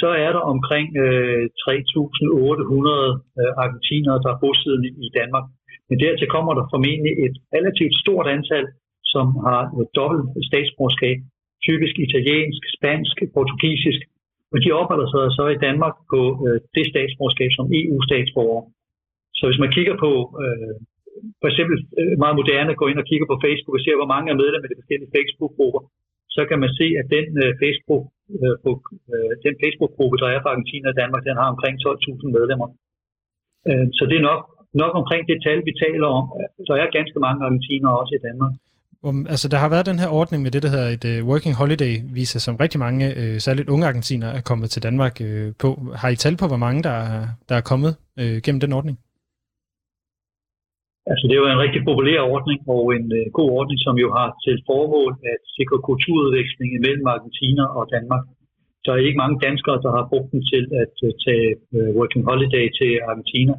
så er der omkring øh, 3.800 øh, argentinere, der er bosiddende i Danmark. Men dertil kommer der formentlig et relativt stort antal, som har et dobbelt statsborgerskab, typisk italiensk, spansk, portugisisk, og de opholder sig så i Danmark på øh, det statsborgerskab som EU-statsborger. Så hvis man kigger på, øh, for eksempel øh, meget moderne, går ind og kigger på Facebook og ser, hvor mange er medlemmer af de forskellige Facebook-grupper, så kan man se, at den øh, Facebook øh, øh, den Facebook-gruppe, der er fra Argentina og Danmark, den har omkring 12.000 medlemmer. Øh, så det er nok, nok omkring det tal, vi taler om. Der er ganske mange argentinere også i Danmark. Um, altså, der har været den her ordning med det, der hedder et uh, working holiday visa, som rigtig mange, uh, særligt unge argentinere, er kommet til Danmark uh, på. Har I tal på, hvor mange der, er, der er kommet uh, gennem den ordning? Altså, det er jo en rigtig populær ordning, og en uh, god ordning, som jo har til formål at sikre kulturudveksling mellem Argentina og Danmark. Der er ikke mange danskere, der har brugt den til at uh, tage uh, working holiday til Argentina,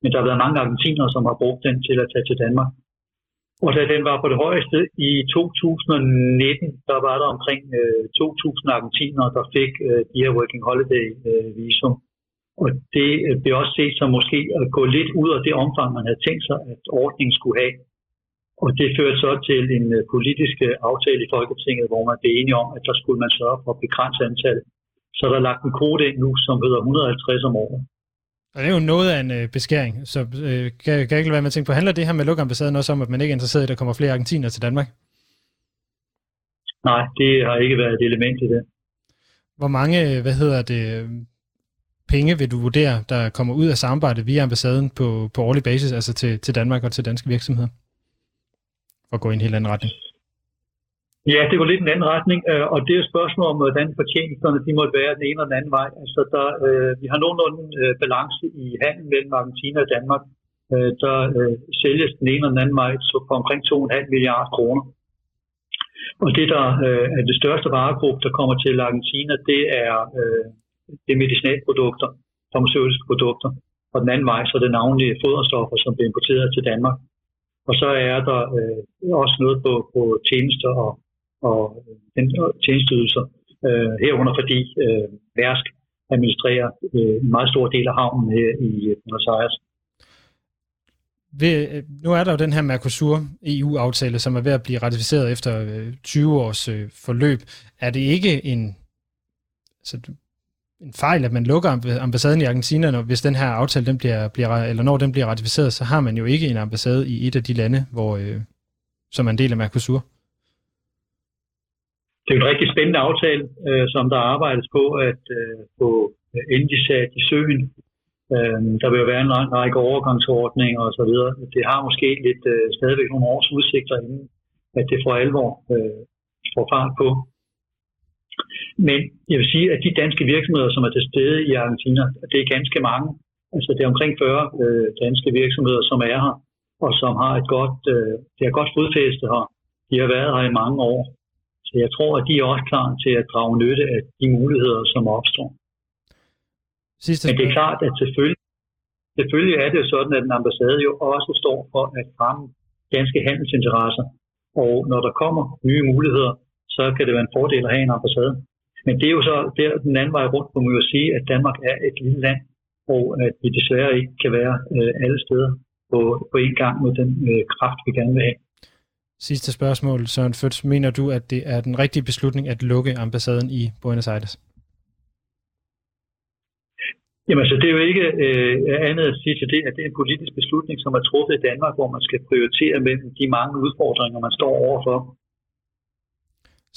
men der har været mange argentinere, som har brugt den til at tage til Danmark. Og da den var på det højeste i 2019, der var der omkring øh, 2.000 argentinere, der fik øh, de her working holiday øh, visum. Og det øh, blev også set som måske at gå lidt ud af det omfang, man havde tænkt sig, at ordningen skulle have. Og det førte så til en øh, politisk øh, aftale i Folketinget, hvor man blev enige om, at der skulle man sørge for at begrænse antallet. Så der er lagt en kvote ind nu, som hedder 150 om året. Og det er jo noget af en øh, beskæring, så øh, kan, kan jeg ikke være med at tænke på, handler det her med lukambassaden også om, at man ikke er interesseret i, at der kommer flere argentiner til Danmark? Nej, det har ikke været et element i det. Hvor mange, øh, hvad hedder det, penge vil du vurdere, der kommer ud af samarbejdet via ambassaden på, på årlig basis, altså til, til Danmark og til danske virksomheder? For at gå i en helt anden retning. Ja, det går lidt en anden retning, øh, og det er et spørgsmål om, hvordan fortjenesterne de måtte være den ene og den anden vej. Altså, der, øh, vi har nogenlunde øh, balance i handel mellem Argentina og Danmark. Øh, der øh, sælges den ene og den anden vej så for omkring 2,5 milliarder kroner. Og det, der øh, er det største varegruppe, der kommer til Argentina, det er, øh, det er medicinalprodukter, farmaceutiske produkter. Og den anden vej, så er det navnlige foderstoffer, som bliver importeret til Danmark. Og så er der øh, også noget på, på tjenester og og øh, den tjenesteydelser øh, herunder fordi øh, Værsk administrerer øh, en meget stor del af havnen her i øh, Buenos Aires. Ved, øh, nu er der jo den her Mercosur-EU-aftale, som er ved at blive ratificeret efter 20 års forløb. Er det ikke en, altså, en fejl, at man lukker ambassaden i Argentina, når, hvis den her aftale den bliver, bliver, eller når den bliver ratificeret, så har man jo ikke en ambassade i et af de lande, hvor, øh, som er en del af Mercosur? Det er en rigtig spændende aftale, øh, som der arbejdes på at øh, få endelig sat i søen. Øh, der vil jo være en lang række overgangsordninger osv. Det har måske lidt øh, stadigvæk nogle års udsigter inden, at det får alvor øh, får fart på. Men jeg vil sige, at de danske virksomheder, som er til stede i Argentina, det er ganske mange. Altså det er omkring 40 øh, danske virksomheder, som er her, og som har et godt, øh, det har godt fodfæste her. De har været her i mange år. Så jeg tror, at de er også klar til at drage nytte af de muligheder, som opstår. Sidste Men det er klart, at selvfølgelig, selvfølgelig er det jo sådan, at en ambassade jo også står for at fremme danske handelsinteresser. Og når der kommer nye muligheder, så kan det være en fordel at have en ambassade. Men det er jo så der den anden vej rundt, hvor man jo sige, at Danmark er et lille land, og at vi desværre ikke kan være øh, alle steder på, på en gang med den øh, kraft, vi gerne vil have. Sidste spørgsmål, Søren Føds. Mener du, at det er den rigtige beslutning at lukke ambassaden i Buenos Aires? Jamen altså, det er jo ikke øh, andet at sige til det, at det er en politisk beslutning, som er truffet i Danmark, hvor man skal prioritere mellem de mange udfordringer, man står overfor.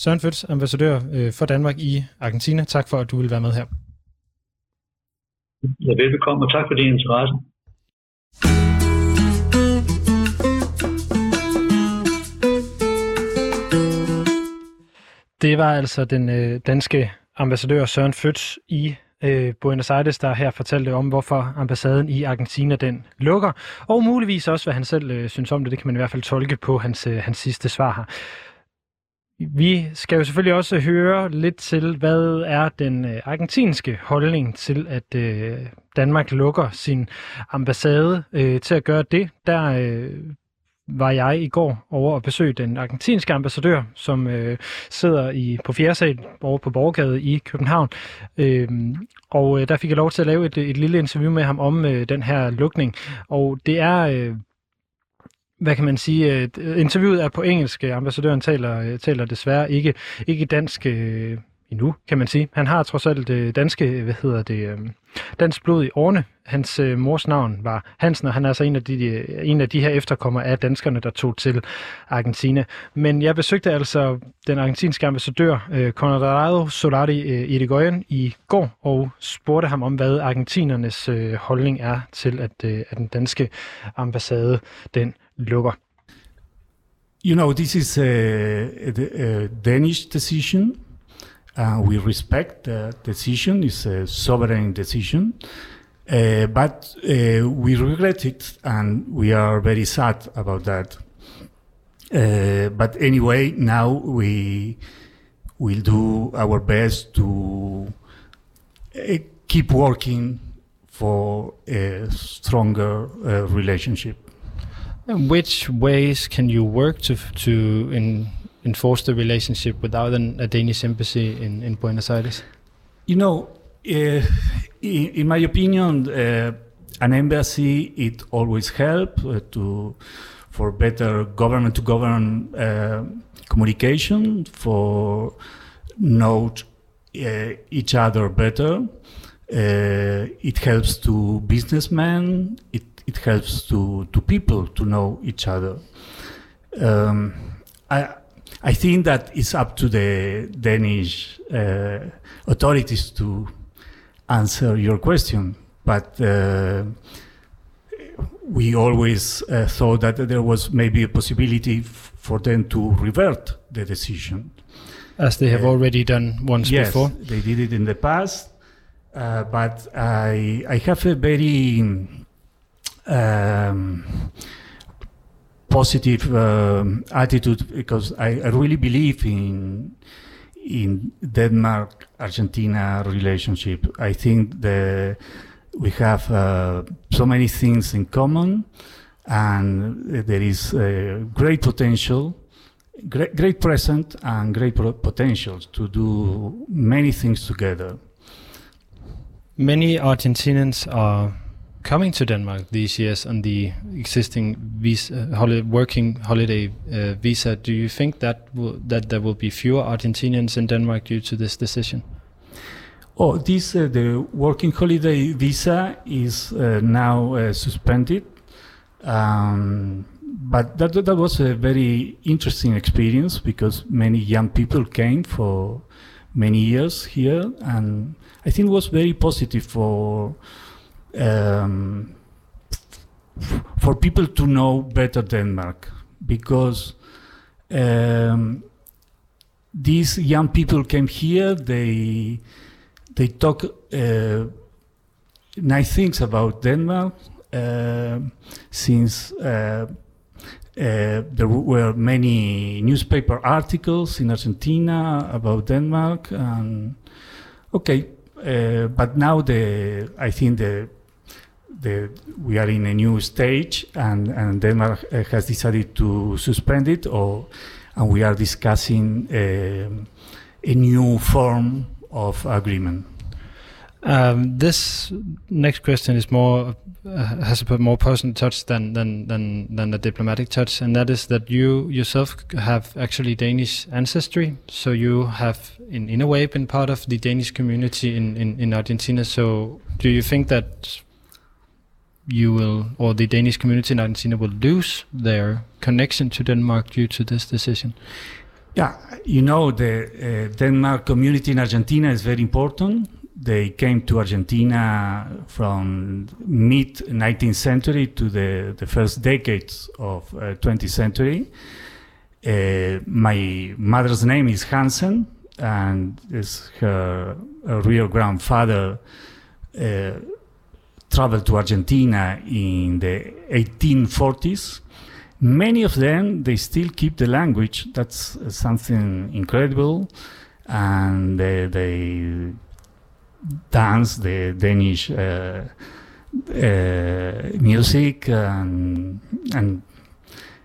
Søren Føds, ambassadør øh, for Danmark i Argentina. Tak for, at du vil være med her. Ja, velbekomme, og tak for din interesse. Det var altså den øh, danske ambassadør Søren Føds i øh, Buenos Aires, der her fortalte om, hvorfor ambassaden i Argentina den lukker, og muligvis også, hvad han selv øh, synes om det. Det kan man i hvert fald tolke på hans, øh, hans sidste svar her. Vi skal jo selvfølgelig også høre lidt til, hvad er den øh, argentinske holdning til, at øh, Danmark lukker sin ambassade øh, til at gøre det. Der øh, var jeg i går over og besøge den argentinske ambassadør, som øh, sidder i på fjerde sal over på Borgade i København. Øh, og øh, der fik jeg lov til at lave et, et lille interview med ham om øh, den her lukning. Og det er... Øh, hvad kan man sige, øh, interviewet er på engelsk, ambassadøren taler, øh, taler desværre ikke, ikke dansk øh, endnu, kan man sige. Han har trods alt det danske, øh, hvad hedder det, øh, dansk blod i årene. Hans mors navn var Hansen, og han er altså en af de, en af de her efterkommere af danskerne, der tog til Argentina. Men jeg besøgte altså den argentinske ambassadør, Conrado Solari Irigoyen, i går, og spurgte ham om, hvad argentinernes holdning er til, at, at den danske ambassade, den lukker? You know, this is a, a, a Danish decision. Uh, we respect the decision. It's a sovereign decision. Uh, but uh, we regret it and we are very sad about that. Uh, but anyway, now we will do our best to uh, keep working for a stronger uh, relationship. Which ways can you work to to in, enforce the relationship without an, a Danish embassy in, in Buenos Aires? You know, uh, in, in, my opinion, uh, an embassy it always help uh, to for better government to government uh, communication for know each other better. It helps to businessmen. It it helps to, to people to know each other. Um, I, I think that it's up to the Danish uh, authorities to answer your question, but uh, we always uh, thought that there was maybe a possibility for them to revert the decision. As they have uh, already done once yes, before? they did it in the past, uh, but I, I have a very um, positive uh, attitude because I, I, really believe in in Denmark Argentina relationship. I think the we have uh, so many things in common, and there is great potential. Great, great present and great potential to do many things together. Many Argentinians are coming to Denmark these years on the existing visa, holi working holiday uh, visa, do you think that that there will be fewer Argentinians in Denmark due to this decision? Oh, this uh, the working holiday visa is uh, now uh, suspended, um, but that that was a very interesting experience because many young people came for many years here, and I think it was very positive for um, for people to know better Denmark because um, these young people came here. They they talk uh, nice things about Denmark uh, since. Uh, uh, there were many newspaper articles in Argentina about Denmark, and okay, uh, but now the I think the the, we are in a new stage, and, and Denmark uh, has decided to suspend it, or and we are discussing a, uh, a new form of agreement. Um, this next question is more uh, has a more personal touch than than than than a diplomatic touch, and that is that you yourself have actually Danish ancestry, so you have in in a way been part of the Danish community in in, in Argentina. So, do you think that you will, or the Danish community in Argentina will lose their connection to Denmark due to this decision? Yeah, you know, the uh, Denmark community in Argentina is very important. They came to Argentina from mid 19th century to the, the first decades of uh, 20th century. Uh, my mother's name is Hansen, and is her, her real grandfather uh, traveled to Argentina in the 1840s. Many of them, they still keep the language. That's something incredible. And they, they dance the Danish uh, uh, music and, and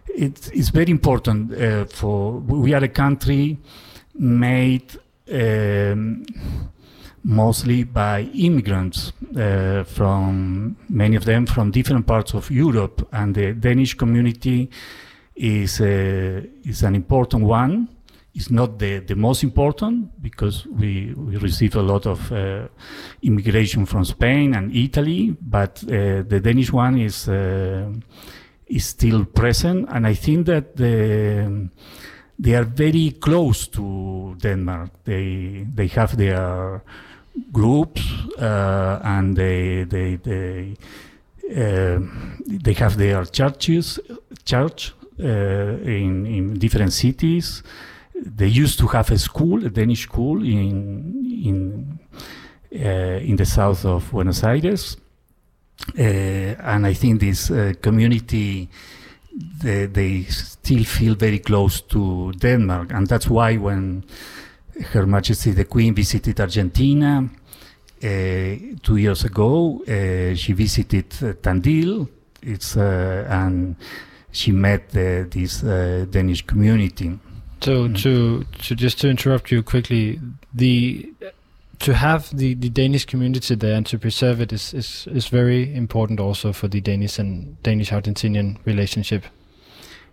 it, it's very important uh, for we are a country made um, mostly by immigrants uh, from many of them from different parts of Europe, and the Danish community is uh, is an important one. It's not the, the most important because we, we receive a lot of uh, immigration from Spain and Italy, but uh, the Danish one is uh, is still present, and I think that the they are very close to Denmark. They they have their groups uh, and they they they uh, they have their churches church uh, in in different cities. They used to have a school, a Danish school in in uh, in the south of Buenos Aires, uh, and I think this uh, community they, they still feel very close to Denmark, and that's why when Her Majesty the Queen visited Argentina uh, two years ago, uh, she visited uh, Tandil. It's uh, and she met this uh, Danish community. So mm. to to just to interrupt you quickly, the to have the, the Danish community there and to preserve it is, is, is very important also for the Danish and Danish Argentinian relationship.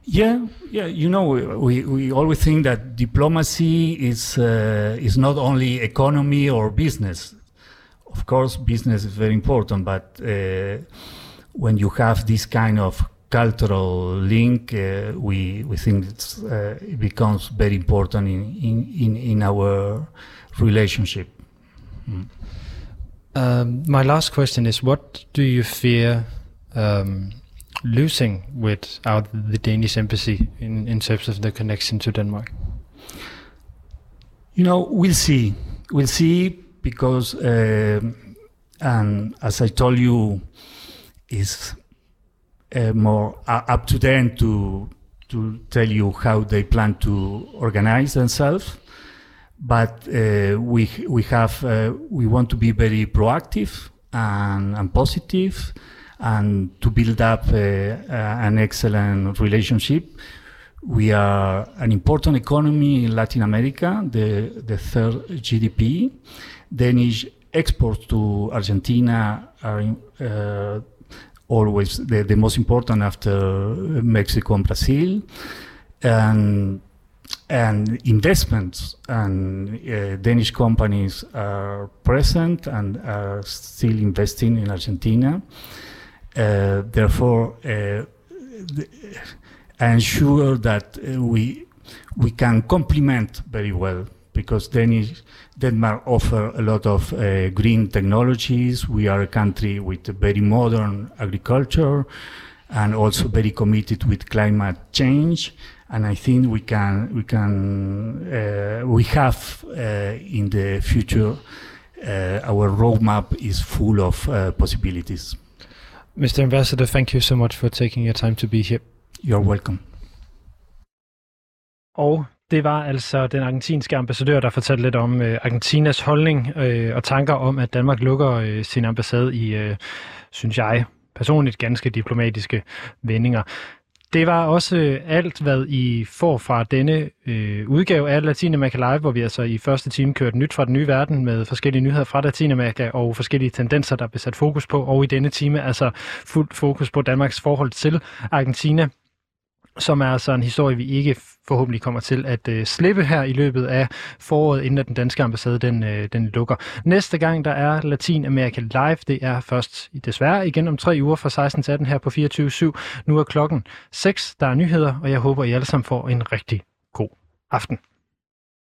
Yeah, yeah. You know, we, we always think that diplomacy is uh, is not only economy or business. Of course, business is very important, but uh, when you have this kind of cultural link, uh, we we think uh, it becomes very important in, in, in, in our relationship. Mm. Um, my last question is: What do you fear? Um, losing without the Danish embassy in, in terms of the connection to Denmark? You know, we'll see. We'll see because, uh, and as I told you, it's uh, more up to them to to tell you how they plan to organize themselves. But uh, we we have uh, we want to be very proactive and, and positive and to build up uh, uh, an excellent relationship. We are an important economy in Latin America, the, the third GDP. Danish exports to Argentina are uh, always the, the, most important after Mexico and Brazil. And, and investments and uh, Danish companies are present and are still investing in Argentina. Uh, therefore, uh, ensure that uh, we we can complement very well because Danish, Denmark offer a lot of uh, green technologies. We are a country with a very modern agriculture and also very committed with climate change. And I think we can we can uh, we have uh, in the future our roadmap is full of possibilities. Mr. Ambassador, thank you so much for taking your time to be here. You're welcome. Og det var altså den argentinske ambassadør, der fortalte lidt om øh, Argentinas holdning øh, og tanker om, at Danmark lukker øh, sin ambassade i, øh, synes jeg, personligt ganske diplomatiske vendinger. Det var også øh, alt, hvad I får fra denne øh, udgave af Latinamerika Live, hvor vi altså i første time kørte nyt fra den nye verden med forskellige nyheder fra Latinamerika og forskellige tendenser, der blev sat fokus på. Og i denne time altså fuldt fokus på Danmarks forhold til Argentina som er altså en historie, vi ikke forhåbentlig kommer til at øh, slippe her i løbet af foråret, inden den danske ambassade den, øh, den lukker. Næste gang, der er Latinamerika Live, det er først desværre igen om tre uger fra 16 til 18 her på 24.7. Nu er klokken 6, der er nyheder, og jeg håber, I alle sammen får en rigtig god aften.